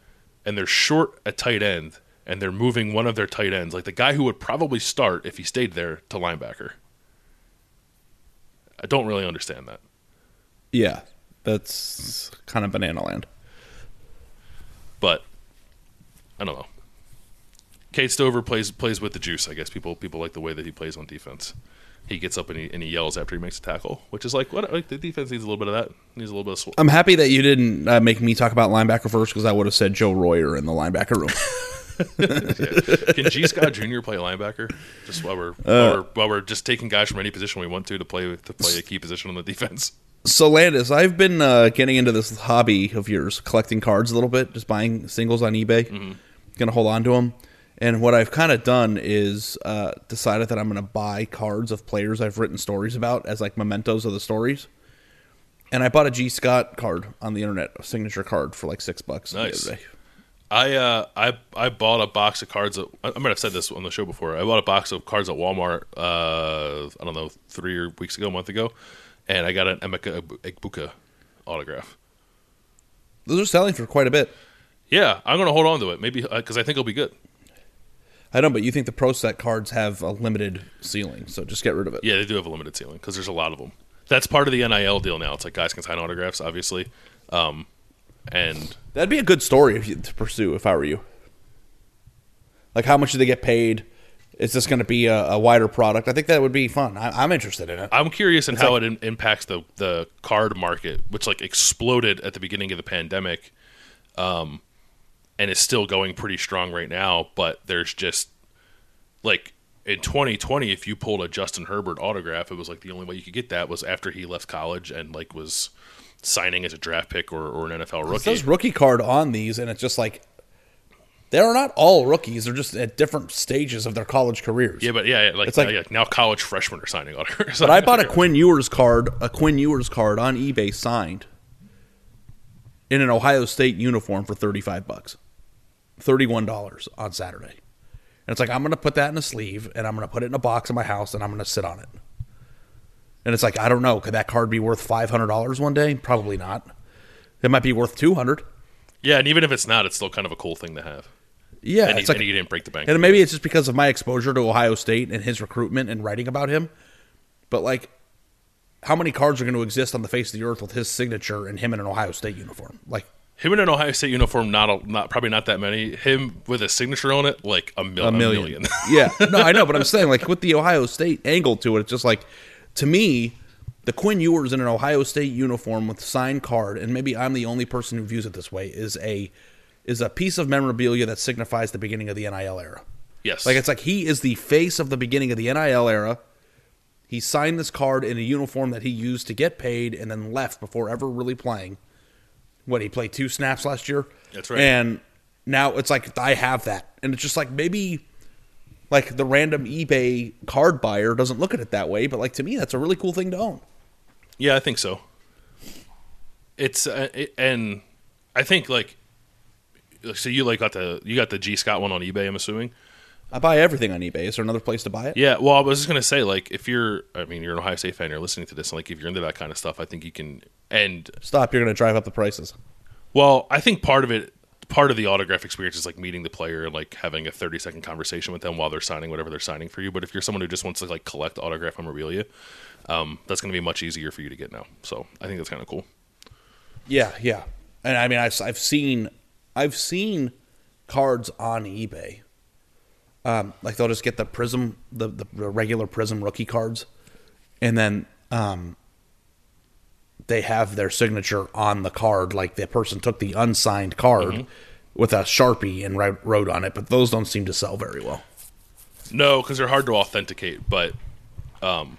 and they're short a tight end, and they're moving one of their tight ends, like the guy who would probably start if he stayed there, to linebacker. I don't really understand that. Yeah, that's kind of banana land. but I don't know. Cade Stover plays plays with the juice. I guess people people like the way that he plays on defense. He gets up and he, and he yells after he makes a tackle, which is like what like the defense needs a little bit of that. Needs a little bit of. Sw- I'm happy that you didn't uh, make me talk about linebacker first because I would have said Joe Royer in the linebacker room. Can Gee Scott Jr. play linebacker? Just while we're, Uh, while we're while we're just taking guys from any position we want to to play to play a key position on the defense. so, Landis, I've been uh, getting into this hobby of yours, collecting cards a little bit, just buying singles on eBay. Gonna hold on to them. And what I've kind of done is uh, decided that I'm going to buy cards of players I've written stories about as like mementos of the stories. And I bought a Gee Scott card on the internet, a signature card for like six bucks. the Nice. other day. I uh I I bought a box of cards. At, I might have said this on the show before. I bought a box of cards at Walmart. Uh, I don't know, three weeks ago, a month ago, and I got an Emeka Egbuka autograph. Those are selling for quite a bit. Yeah, I'm gonna hold on to it. Maybe because I think it'll be good. I know, but you think the pro set cards have a limited ceiling, so just get rid of it. Yeah, they do have a limited ceiling because there's a lot of them. That's part of the NIL deal now. It's like guys can sign autographs, obviously, um, and That'd be a good story if you, to pursue if I were you. Like, how much do they get paid? Is this going to be a, a wider product? I think that would be fun. I, I'm interested in it. I'm curious in how it in, impacts the the card market, which like exploded at the beginning of the pandemic, um, and is still going pretty strong right now. But there's just like in 2020, if you pulled a Justin Herbert autograph, it was like the only way you could get that was after he left college and like was signing as a draft pick or, or an NFL It rookie. says rookie card on these, and it's just like they are not all rookies. They're just at different stages of their college careers. Yeah, but yeah, like, It's like- yeah, now college freshmen are signing autographs. But I bought a Quinn Ewers card, a Quinn Ewers card on eBay signed in an Ohio State uniform for 35 bucks. $31 on Saturday. And it's like I'm going to put that in a sleeve and I'm going to put it in a box in my house and I'm going to sit on it. And it's like I don't know, could that card be worth five hundred dollars one day? Probably not. It might be worth two hundred. Yeah, and even if it's not, it's still kind of a cool thing to have. Yeah, and, it's he, like and he didn't break the bank. And maybe it's just because of my exposure to Ohio State and his recruitment and writing about him. But like, how many cards are going to exist on the face of the earth with his signature and him in an Ohio State uniform? Like Him in an Ohio State uniform, not a, not probably not that many. Him with a signature on it, like a, mil- a a million. million. yeah, no, I know, but I'm saying like with the Ohio State angle to it, it's just like to me, the Quinn Ewers in an Ohio State uniform with signed card, and maybe I'm the only person who views it this way, is a is a piece of memorabilia that signifies the beginning of the NIL era. yes, Like it's like he is the face of the beginning of the NIL era. He signed this card in a uniform that he used to get paid and then left before ever really playing. What he played two snaps last year. That's right. And now it's like I have that, and it's just like maybe like the random eBay card buyer doesn't look at it that way, but like to me, that's a really cool thing to own. Yeah, I think so. It's uh, it, and I think like so you like got the you got the Gee Scott one on eBay. I'm assuming. I buy everything on eBay. Is there another place to buy it? Yeah, well, I was just gonna say like if you're, I mean, you're an Ohio State fan, you're listening to this, and like if you're into that kind of stuff, I think you can. And Stop! You're going to drive up the prices. well, I think part of it, part of the autograph experience is like meeting the player and like having a 30 second conversation with them while they're signing whatever they're signing for you. But if you're someone who just wants to like collect autograph memorabilia, um, that's gonna be much easier for you to get now. So I think that's kind of cool. Yeah, yeah. And I mean, I've, I've seen, I've seen cards on eBay. Um, like they'll just get the Prizm, the, the regular Prizm rookie cards, and then um, they have their signature on the card. Like the person took the unsigned card with a sharpie and wrote, wrote on it. But those don't seem to sell very well. No, because they're hard to authenticate, but um,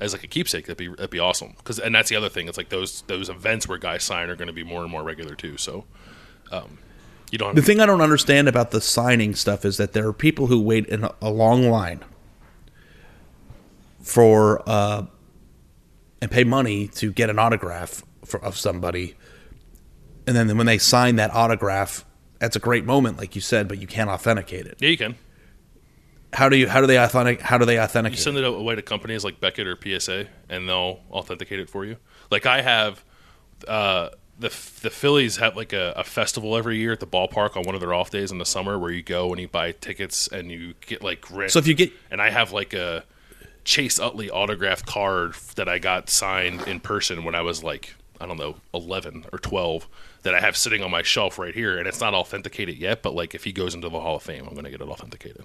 as like a keepsake, that'd be that'd be awesome. Because and that's the other thing. It's like those those events where guys sign are going to be more and more regular too. So um, you don't. The thing I don't understand about the signing stuff is that there are people who wait in a, long line for uh, and pay money to get an autograph for, of somebody, and then when they sign that autograph, that's a great moment, like you said, but you can't authenticate it. yeah, you can. How do you? How do they authentic? How do they authenticate? You send it away to companies like Beckett or PSA, and they'll authenticate it for you. Like I have, uh, the the Phillies have like a, a festival every year at the ballpark on one of their off days in the summer where you go and you buy tickets and you get like. So if you get- and I have like a Chase Utley autographed card that I got signed in person when I was like I don't know eleven or twelve that I have sitting on my shelf right here, and it's not authenticated yet. But like if he goes into the Hall of Fame, I'm going to get it authenticated.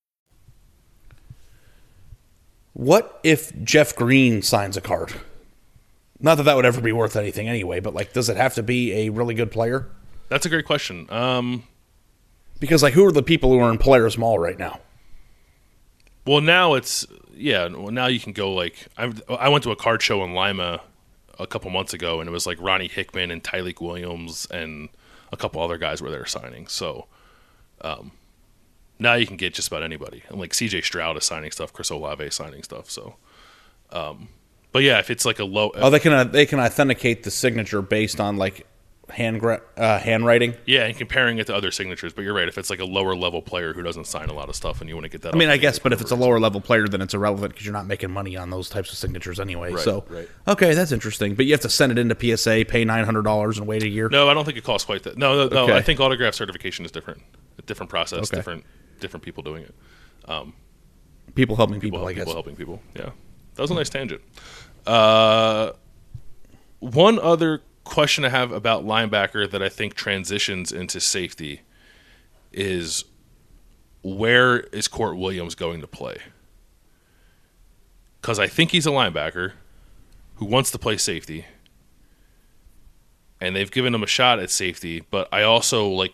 What if Jeff Green signs a card? Not that that would ever be worth anything anyway, but like, does it have to be a really good player? That's a great question. Um, Because like, who are the people who are in Players Mall right now? Well, now it's yeah. well, Now you can go like I I went to a card show in Lima a couple months ago, and it was like Ronnie Hickman and Tyleik Williams and a couple other guys were there signing. So, um, now you can get just about anybody, and like C.J. Stroud is signing stuff, Chris Olave is signing stuff. So, um, but yeah, if it's like a low, Oh, they can uh, they can authenticate the signature based on like hand uh, handwriting. yeah, and comparing it to other signatures. But you're right. If it's like a lower level player who doesn't sign a lot of stuff, and you want to get that, I mean, I guess, but if it's a lower level player, then it's irrelevant because you're not making money on those types of signatures anyway. Right, so, right. okay, that's interesting. But you have to send it into PSA, pay nine hundred dollars, and wait a year. No, I don't think it costs quite that. No, no, no. Okay. I think autograph certification is different. A different process, Okay. different different people doing it. people helping people, People, I guess. people helping people. Yeah, that was a nice tangent. Uh, one other question I have about linebacker that I think transitions into safety is where is Kourt Williams going to play? Because I think he's a linebacker who wants to play safety, and they've given him a shot at safety. But I also like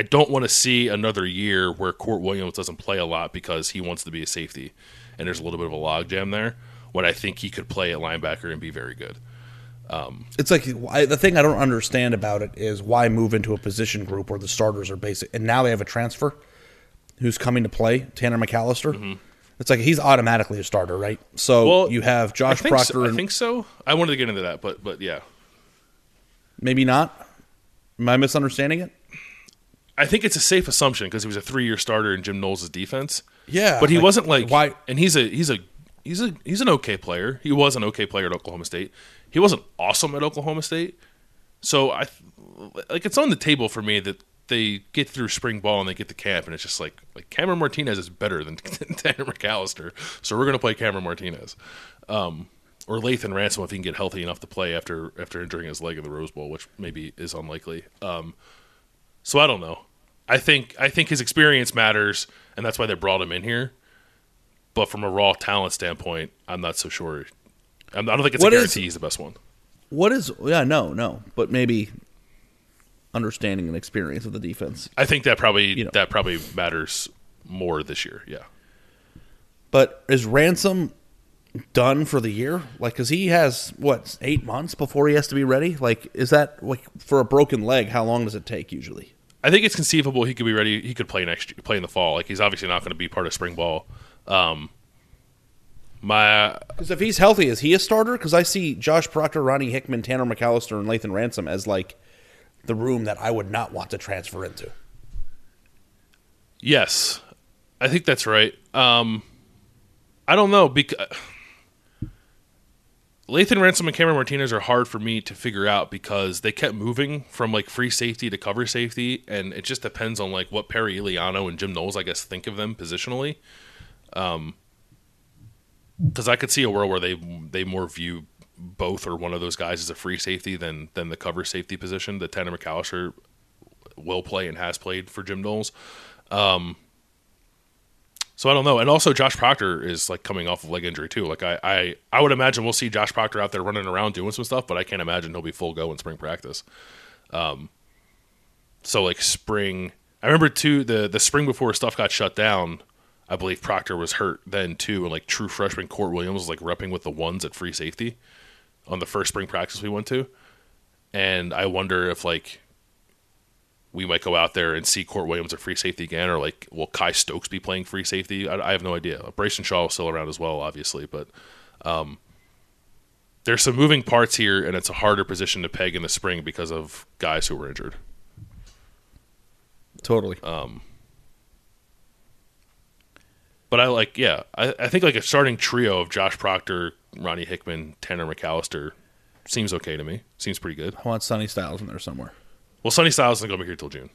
I don't want to see another year where Kourt Williams doesn't play a lot because he wants to be a safety, and there's a little bit of a logjam there. when I think he could play at linebacker and be very good. Um, it's like why, the thing I don't understand about it is why move into a position group where the starters are basic, and now they have a transfer who's coming to play, Tanner McCalister. Mm-hmm. It's like he's automatically a starter, right? So Well, you have Josh I Proctor So, I think so. I wanted to get into that, but but yeah, maybe not. Am I misunderstanding it? I think it's a safe assumption because he was a three-year starter in Jim Knowles' defense. Yeah, but he like, wasn't like why- And he's a he's a he's a he's an okay player. He was an okay player at Oklahoma State. He wasn't awesome at Oklahoma State. So I like it's on the table for me that they get through spring ball and they get to camp and it's just like like Cameron Martinez is better than Tanner McCalister. So we're gonna play Cameron Martinez. Um, or Lathan Ransom if he can get healthy enough to play after after injuring his leg in the Rose Bowl, which maybe is unlikely. Um, so I don't know. I think I think his experience matters, and that's why they brought him in here. But from a raw talent standpoint, I'm not so sure. I'm, I don't think it's What a is- guarantee he's the best one. What is? Yeah, no, no, but maybe understanding and experience of the defense. I think that probably You know. that probably matters more this year. Yeah, But is Ransom done for the year? Like, because he has what eight months before he has to be ready. Like, is that like for a broken leg? How long does it take usually? I think it's conceivable he could be ready. He could play next play in the fall. Like he's obviously not going to be part of spring ball. Um, my Because if he's healthy, is he a starter? Because I see Josh Proctor, Ronnie Hickman, Tanner McCalister, and Lathan Ransom as like the room that I would not want to transfer into. Yes, I think that's right. Um, I don't know because Lathan Ransom and Cameron Martinez are hard for me to figure out because they kept moving from like free safety to cover safety, and it just depends on like what Perry Eliano and Jim Knowles, I guess, think of them positionally. Um, because I could see a world where they they more view both or one of those guys as a free safety than than the cover safety position that Tanner McCalister will play and has played for Jim Knowles. Um, so I don't know. And also Josh Proctor is like coming off of leg injury too. Like I, I, I would imagine we'll see Josh Proctor out there running around doing some stuff, but I can't imagine he'll be full go in spring practice. Um, so like spring, I remember too the the spring before stuff got shut down. I believe Proctor was hurt then too, and like true freshman Kourt Williams was like repping with the ones at free safety on the first spring practice we went to, and I wonder if like we might go out there and see Kourt Williams at free safety again, or like will Kye Stokes be playing free safety? I, I have no idea. Bryson Shaw is still around as well, obviously, but um, there's some moving parts here, and it's a harder position to peg in the spring because of guys who were injured. Totally. But I like, yeah, I, I think like a starting trio of Josh Proctor, Ronnie Hickman, Tanner McCalister seems okay to me. Seems pretty good. I want Sonny Styles in there somewhere. Well, Sonny Styles isn't going to be here till June.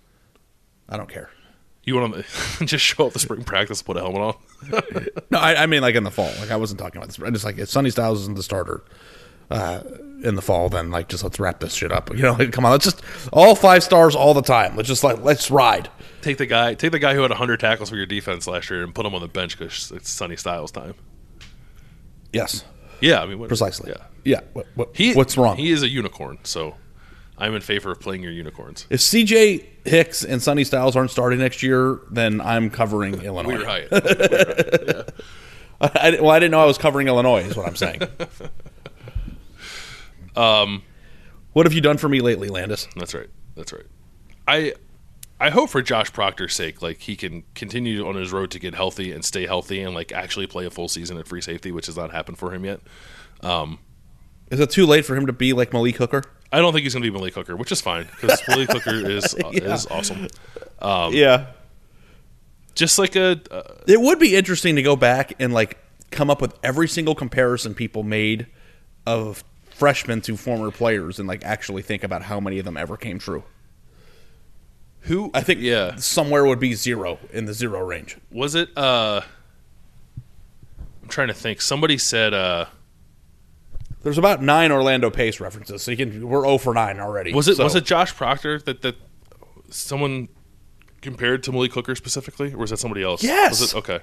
I don't care. You want to just show up the spring practice, put a helmet on? No, I, I mean like in the fall. Like I wasn't talking about this. I just like if Sonny Styles isn't the starter uh, in the fall, then like just let's wrap this shit up. You know, like, come on, let's just all five stars all the time. Let's just like let's ride. Take the guy, take the guy who had 100 tackles for your defense last year, and put him on the bench because it's Sonny Styles time. Yes, Yeah, I mean what, precisely. Yeah, yeah. What, what, he, what's wrong? He is a unicorn, so I'm in favor of playing your unicorns. if CJ Hicks and Sonny Styles aren't starting next year, then I'm covering Illinois. Weird Hyatt. I, I- well, I didn't know I was covering Illinois. Is what I'm saying. um, what have you done for me lately, Landis? That's right. That's right. I I hope for Josh Proctor's sake, like he can continue on his road to get healthy and stay healthy and like actually play a full season at free safety, which has not happened for him yet. Is it too late for him to be like Malik Hooker? I don't think he's going to be Malik Hooker, which is fine because Malik Hooker is is awesome. yeah. Just like a uh, It would be interesting to go back and like come up with every single comparison people made of freshmen to former players and like actually think about how many of them ever came true. who I think yeah somewhere would be zero in the zero range. was it uh I'm trying to think. Somebody said uh There's about nine Orlando Pace references, so you can we're 0 for nine already. was it So- was it Josh Proctor that that someone compared to Malik Hooker specifically, or was that somebody else? Yes. Was it okay?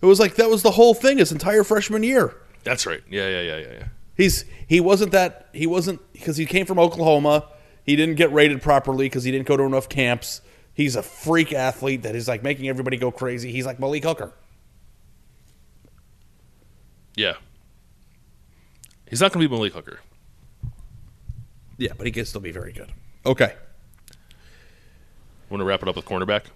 It was like that was the whole thing his entire freshman year. That's right. Yeah, yeah, yeah, yeah, yeah. He's he wasn't that he wasn't because he came from Oklahoma. He didn't get rated properly because he didn't go to enough camps. He's a freak athlete that is like making everybody go crazy. He's like Malik Hooker. Yeah. He's not going to be Malik Hooker. Yeah, but he can still be very good. Okay. Want to wrap it up with cornerback?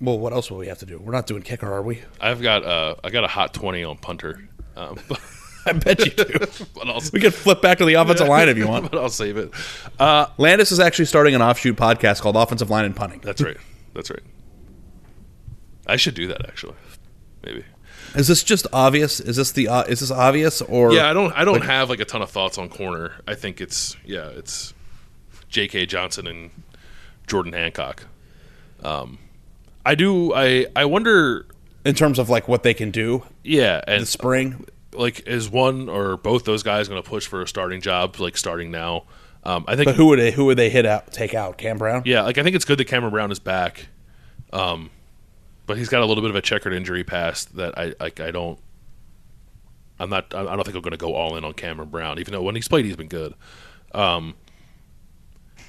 Well, what else will we have to do? We're not doing kicker, are we? I've got uh, I got a hot twenty on punter. Um, I bet you do. but I'll, we could flip back to the offensive line if you want. but I'll save it. Uh, Landis is actually starting an offshoot podcast called Offensive Line and Punting. that's right. That's right. I should do that actually. Maybe. Is this just obvious? Is this the uh, is this obvious or Yeah, I don't. I don't have like a ton of thoughts on corner. I think it's yeah, it's J.K. Johnson and Jordan Hancock. Um, I do. I I wonder. in terms of like what they can do Yeah, and the spring? like is one or both those guys going to push for a starting job like starting now? Um, I think. But who would they who would they hit out take out? Cam Brown? Yeah, like I think it's good that Cameron Brown is back, um, but he's got a little bit of a checkered injury past that I like. I don't. I'm not. I don't think I'm going to go all in on Cameron Brown, even though when he's played, he's been good. Um,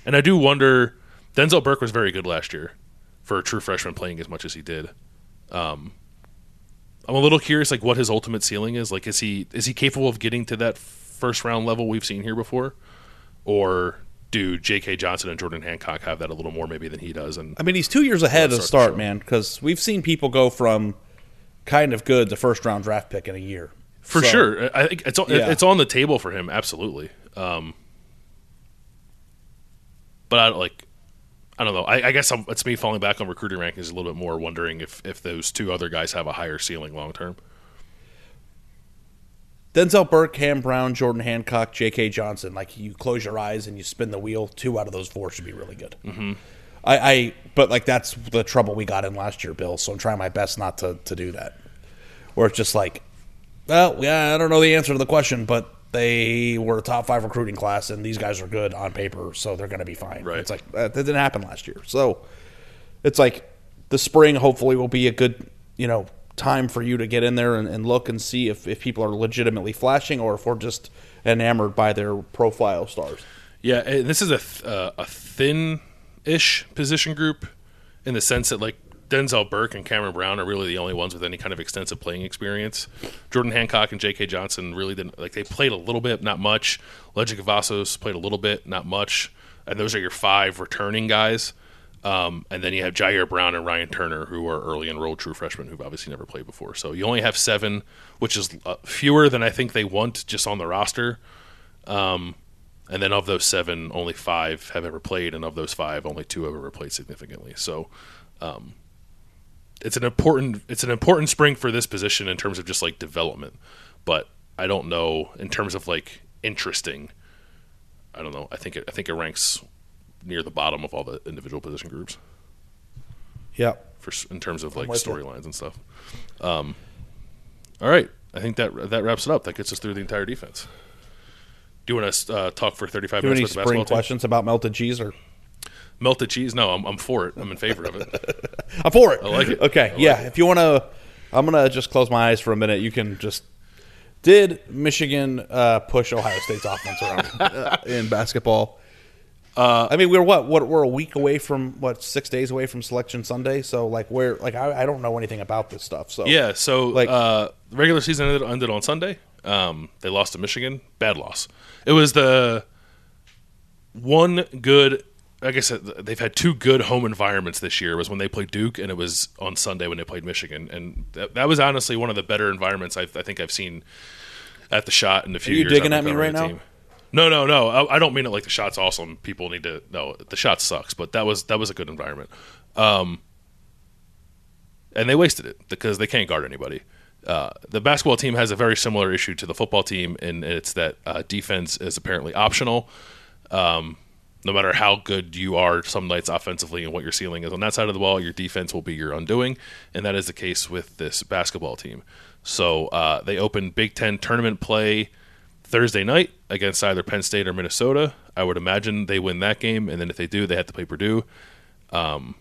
and I do wonder. Denzel Burke was very good last year for a true freshman playing as much as he did. Um, I'm a little curious, like what his ultimate ceiling is. Like, is he is he capable of getting to that first round level we've seen here before, or do J.K. Johnson and Jordan Hancock have that a little more maybe than he does? And I mean, he's two years ahead of the start man. Because we've seen people go from kind of good to first round draft pick in a year. for So- sure, I think it's on Yeah. it's on the table for him, absolutely. Um, but I don't like. I don't know. I, I guess I'm, it's me falling back on recruiting rankings a little bit more, wondering if, if those two other guys have a higher ceiling long term. Denzel Burke, Cam Brown, Jordan Hancock, J.K. Johnson. Like you close your eyes and you spin the wheel. Two out of those four should be really good. Mm-hmm. I, I, but like that's the trouble we got in last year, Bill. So I'm trying my best not to to do that. Where it's just like, well, yeah, I don't know the answer to the question, but they were a top five recruiting class, and these guys are good on paper, so they're going to be fine. Right. It's like that didn't happen last year, so it's like the spring hopefully will be a good you know time for you to get in there and, and look and see if, if people are legitimately flashing or if we're just enamored by their profile stars Yeah, this is a th- uh, a thin-ish position group in the sense that like Denzel Burke and Cameron Brown are really the only ones with any kind of extensive playing experience. Jordan Hancock and J.K. Johnson really didn't like they played a little bit, not much. Lejond Cavazos played a little bit, not much, and those are your five returning guys. Um, and then you have Jyaire Brown and Ryan Turner, who are early enrolled true freshmen who've obviously never played before. So you only have seven, which is uh, fewer than I think they want just on the roster. Um, and then of those seven, only five have ever played, and of those five, only two have ever played significantly. So, um, it's an important it's an important spring for this position in terms of just like development. But I don't know in terms of like interesting. I don't know. I think it, I think it ranks near the bottom of all the individual position groups yeah for in terms of like storylines and stuff. Um, all right, I think that that wraps it up. That gets us through the entire defense. Do you want to uh, talk for thirty five do you any minutes about spring basketball team? questions about melted cheese or Melted cheese? No, I'm, I'm for it. I'm in favor of it. i'm for it I like it. okay like yeah it. if you want to i'm gonna just close my eyes for a minute you can just did michigan uh, push ohio state's offense around uh, in basketball uh, I mean, we're what? What? We're a week away from what? Six days away from Selection Sunday. So, like, we're like, I, I don't know anything about this stuff. So, Yeah, so Like- uh, regular season ended, ended on Sunday. Um, they lost to Michigan. Bad loss. It was the one good. Like I said, they've had two good home environments this year. Was when they played Duke, and it was on Sunday when they played Michigan, and that, that was honestly one of the better environments I've, I think I've seen at the Schott in a few Are you years. digging at me right now? the No, no, no. I, I don't mean it like the Schott's awesome. People need to know The Schott sucks, but that was that was a good environment. Um, and they wasted it because they can't guard anybody. Uh, the basketball team has a very similar issue to the football team, and it's that uh, defense is apparently optional. Um, no matter how good you are some nights offensively and what your ceiling is on that side of the ball, your defense will be your undoing, and that is the case with this basketball team. So uh, they opened Big Ten tournament play Thursday night against either Penn State or Minnesota. I would imagine they win that game, and then if they do, they have to play Purdue. Um,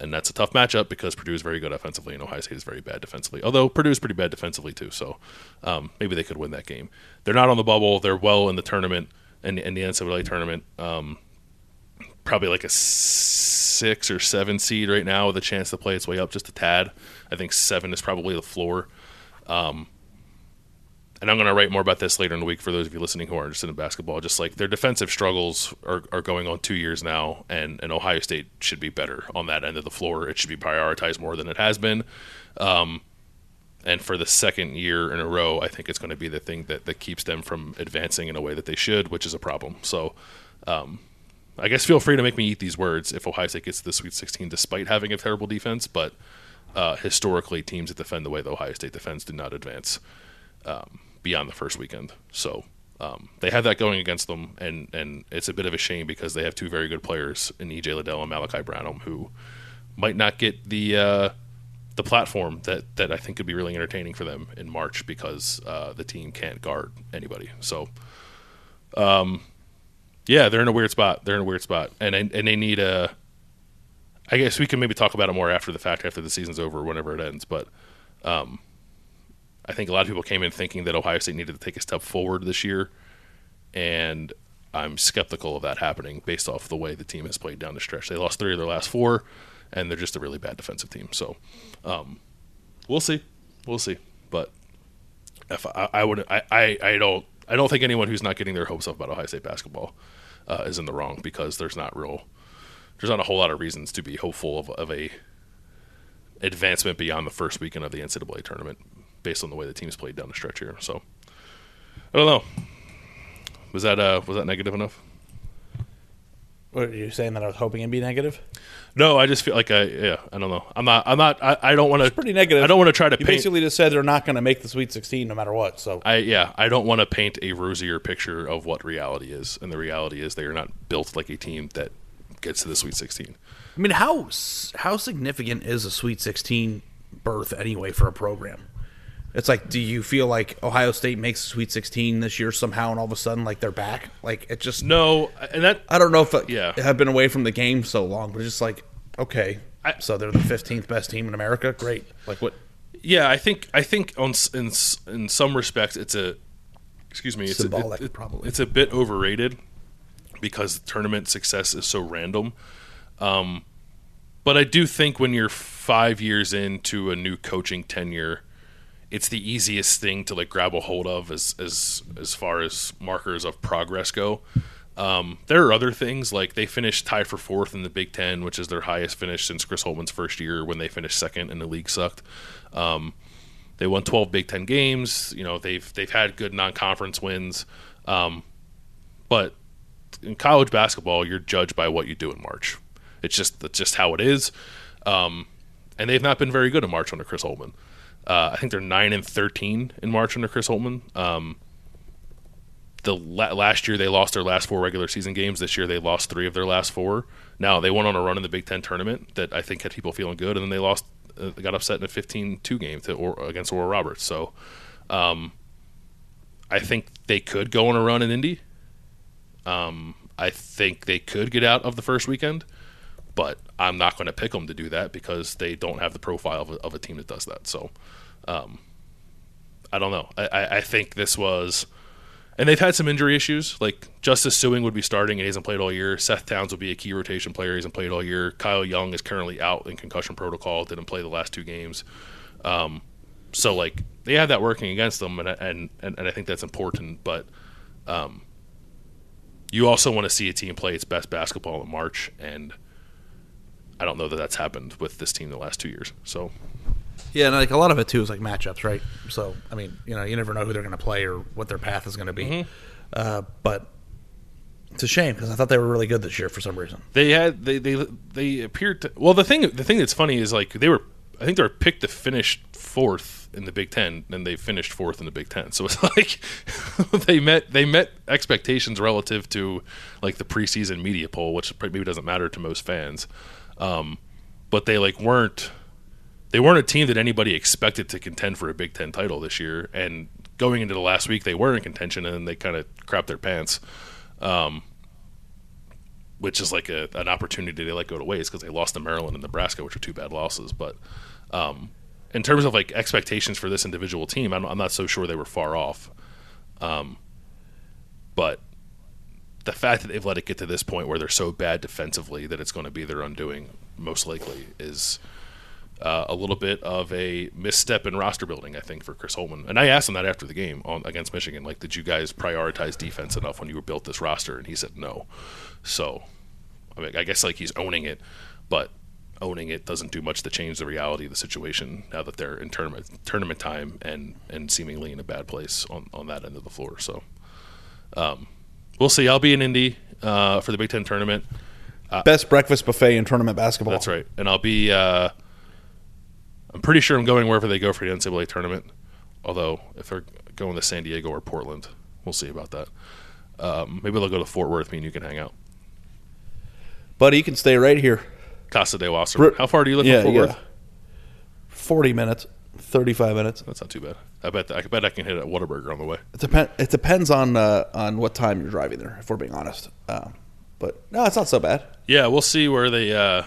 and that's a tough matchup because Purdue is very good offensively and Ohio State is very bad defensively. Although Purdue is pretty bad defensively too, so um, maybe they could win that game. They're not on the bubble; they're well in the tournament and in, the NCAA tournament. Um, probably like a six or seven seed right now with a chance to play its way up just a tad. I think seven is probably the floor. Um, and I'm going to write more about this later in the week for those of you listening who are interested in basketball. Just like their defensive struggles are, are going on two years now, and, and Ohio State should be better on that end of the floor. It should be prioritized more than it has been. Um, and for the second year in a row, I think it's going to be the thing that, that keeps them from advancing in a way that they should, which is a problem. So, um, I guess feel free to make me eat these words if Ohio State gets to the Sweet 16 despite having a terrible defense. But uh, historically, teams that defend the way the Ohio State defends do not advance um, beyond the first weekend. So um, they have that going against them, and, and it's a bit of a shame because they have two very good players in EJ Liddell and Malaki Branham who might not get the uh, the platform that, that I think could be really entertaining for them in March because uh, the team can't guard anybody. So, um, yeah, they're in a weird spot. They're in a weird spot, and and they need a. I guess we can maybe talk about it more after the fact, after the season's over, whenever it ends. But um, I think a lot of people came in thinking that Ohio State needed to take a step forward this year, and I'm skeptical of that happening based off the way the team has played down the stretch. They lost three of their last four, and they're just a really bad defensive team. So um, we'll see, we'll see. But if I, I would, I, I, I don't, I don't think anyone who's not getting their hopes up about Ohio State basketball uh, is in the wrong because there's not real, there's not a whole lot of reasons to be hopeful of, of a advancement beyond the first weekend of the NCAA tournament based on the way the teams played down the stretch here. So I don't know. Was that uh, was that negative enough? What are you saying that I was hoping it'd be negative? No, I just feel like I yeah I don't know. I'm not I'm not I, I don't want to Pretty negative. I don't want to try to You paint. basically just said they're not going to make the Sweet 16 no matter what. So I yeah I don't want to paint a rosier picture of what reality is, and the reality is they are not built like a team that gets to the Sweet 16. I mean, how how significant is a Sweet 16 berth anyway for a program? It's like, do you feel like Ohio State makes the Sweet 16 this year somehow, and all of a sudden, like they're back? Like it just No, and that I don't know if it, Yeah. have been away from the game so long, but it's just like okay, I- so they're the 15th best team in America. Great. Like what? Yeah, I think I think on in in some respects it's a excuse me, it's Symbolic, a, it- probably. It's a bit overrated because tournament success is so random. Um, but I do think when you're five years into a new coaching tenure, it's the easiest thing to like grab a hold of as as as far as markers of progress go. Um, there are other things like they finished tied for fourth in the Big Ten, which is their highest finish since Chris Holtmann's first year when they finished second and the league sucked. Um, they won 12 Big Ten games. You know they've they've had good non-conference wins, um, but in college basketball, you're judged by what you do in March. It's just that's just how it is. Um, and they've not been very good in March under Chris Holtmann. Uh, I think they're nine and thirteen in March under Chris Holtmann. Um, the la- last year they lost their last four regular season games. This year they lost three of their last four. Now they went on a run in the Big Ten tournament that I think had people feeling good, and then they lost, uh, got upset in a 15-2 game to or, against Oral Roberts. So, um, I think they could go on a run in Indy. Um, I think they could get out of the first weekend, but I'm not going to pick them to do that because they don't have the profile of a, of a team that does that. So, um, I don't know. I, I, think this was, and they've had some injury issues. Like Justice Sueing would be starting and he hasn't played all year. Seth Towns will be a key rotation player. He hasn't played all year. Kyle Young is currently out in concussion protocol. Didn't play the last two games. Um, so like they have that working against them, and and and, and I think that's important. But um, you also want to see a team play its best basketball in March, and I don't know that that's happened with this team the last two years. So Yeah, and like a lot of it too is like matchups, right? So I mean, you know, you never know who they're going to play or what their path is going to be. Mm-hmm. Uh, but it's a shame because I thought they were really good this year for some reason. they had they they they appeared to well the thing the thing that's funny is like they were I think they were picked to finish fourth in the Big Ten and they finished fourth in the Big Ten so it's like they met they met expectations relative to like the preseason media poll which maybe doesn't matter to most fans um, but they like weren't they weren't a team that anybody expected to contend for a Big Ten title this year and going into the last week they were in contention and they kind of crapped their pants um, which is like a, an opportunity they let go to waste because they lost to Maryland and Nebraska, which are two bad losses. But um, in terms of like expectations for this individual team, I'm, I'm not so sure they were far off. Um, but the fact that they've let it get to this point where they're so bad defensively that it's going to be their undoing, most likely, is uh, a little bit of a misstep in roster building, I think, for Chris Holtmann. And I asked him that after the game on, against Michigan, like, did you guys prioritize defense enough when you were built this roster? And he said no. So, I mean, I guess like he's owning it, but owning it doesn't do much to change the reality of the situation now that they're in tournament tournament time and and seemingly in a bad place on on that end of the floor. So, um, we'll see. I'll be in Indy uh, for the Big Ten tournament. Best breakfast buffet in tournament basketball. That's right, and I'll be. Uh, I'm pretty sure I'm going wherever they go for the NCAA tournament. Although if they're going to San Diego or Portland, we'll see about that. Um, maybe they'll go to Fort Worth. Me and you can hang out. Buddy, you can stay right here. Casa de Wasserman. How far do you live Yeah, from Fort yeah. Worth? Forty minutes, thirty-five minutes. That's not too bad. I bet I bet I can hit a at Whataburger on the way. It depends. It depends on uh, on what time you're driving there. If we're being honest, um, but no, it's not so bad. Yeah, we'll see where they uh,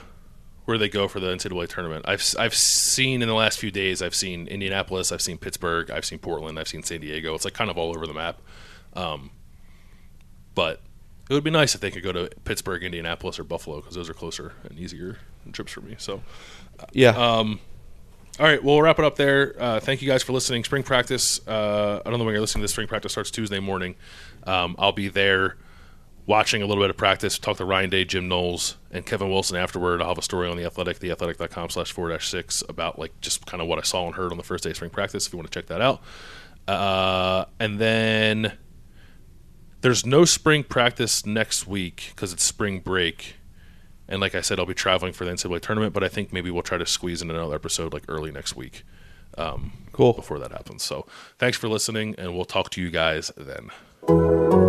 where they go for the NCAA tournament. I've I've seen in the last few days. I've seen Indianapolis. I've seen Pittsburgh. I've seen Portland. I've seen San Diego. It's like kind of all over the map. Um, but it would be nice if they could go to Pittsburgh, Indianapolis, or Buffalo because those are closer and easier trips for me. So. Yeah. Um, all right, well, we'll wrap it up there. Uh, thank you guys for listening. Spring practice. Uh, I don't know when you're listening to this. Spring practice starts Tuesday morning. Um, I'll be there watching a little bit of practice. Talk to Ryan Day, Jim Knowles, and Kevin Wilson afterward. I'll have a story on the Athletic, theathletic.com slash 4 6 about like just kind of what I saw and heard on the first day of spring practice. If you want to check that out, uh, and then there's no spring practice next week because it's spring break. And like I said, I'll be traveling for the NCAA tournament, but I think maybe we'll try to squeeze in another episode like early next week. Um, cool. Before that happens. So thanks for listening, and we'll talk to you guys then.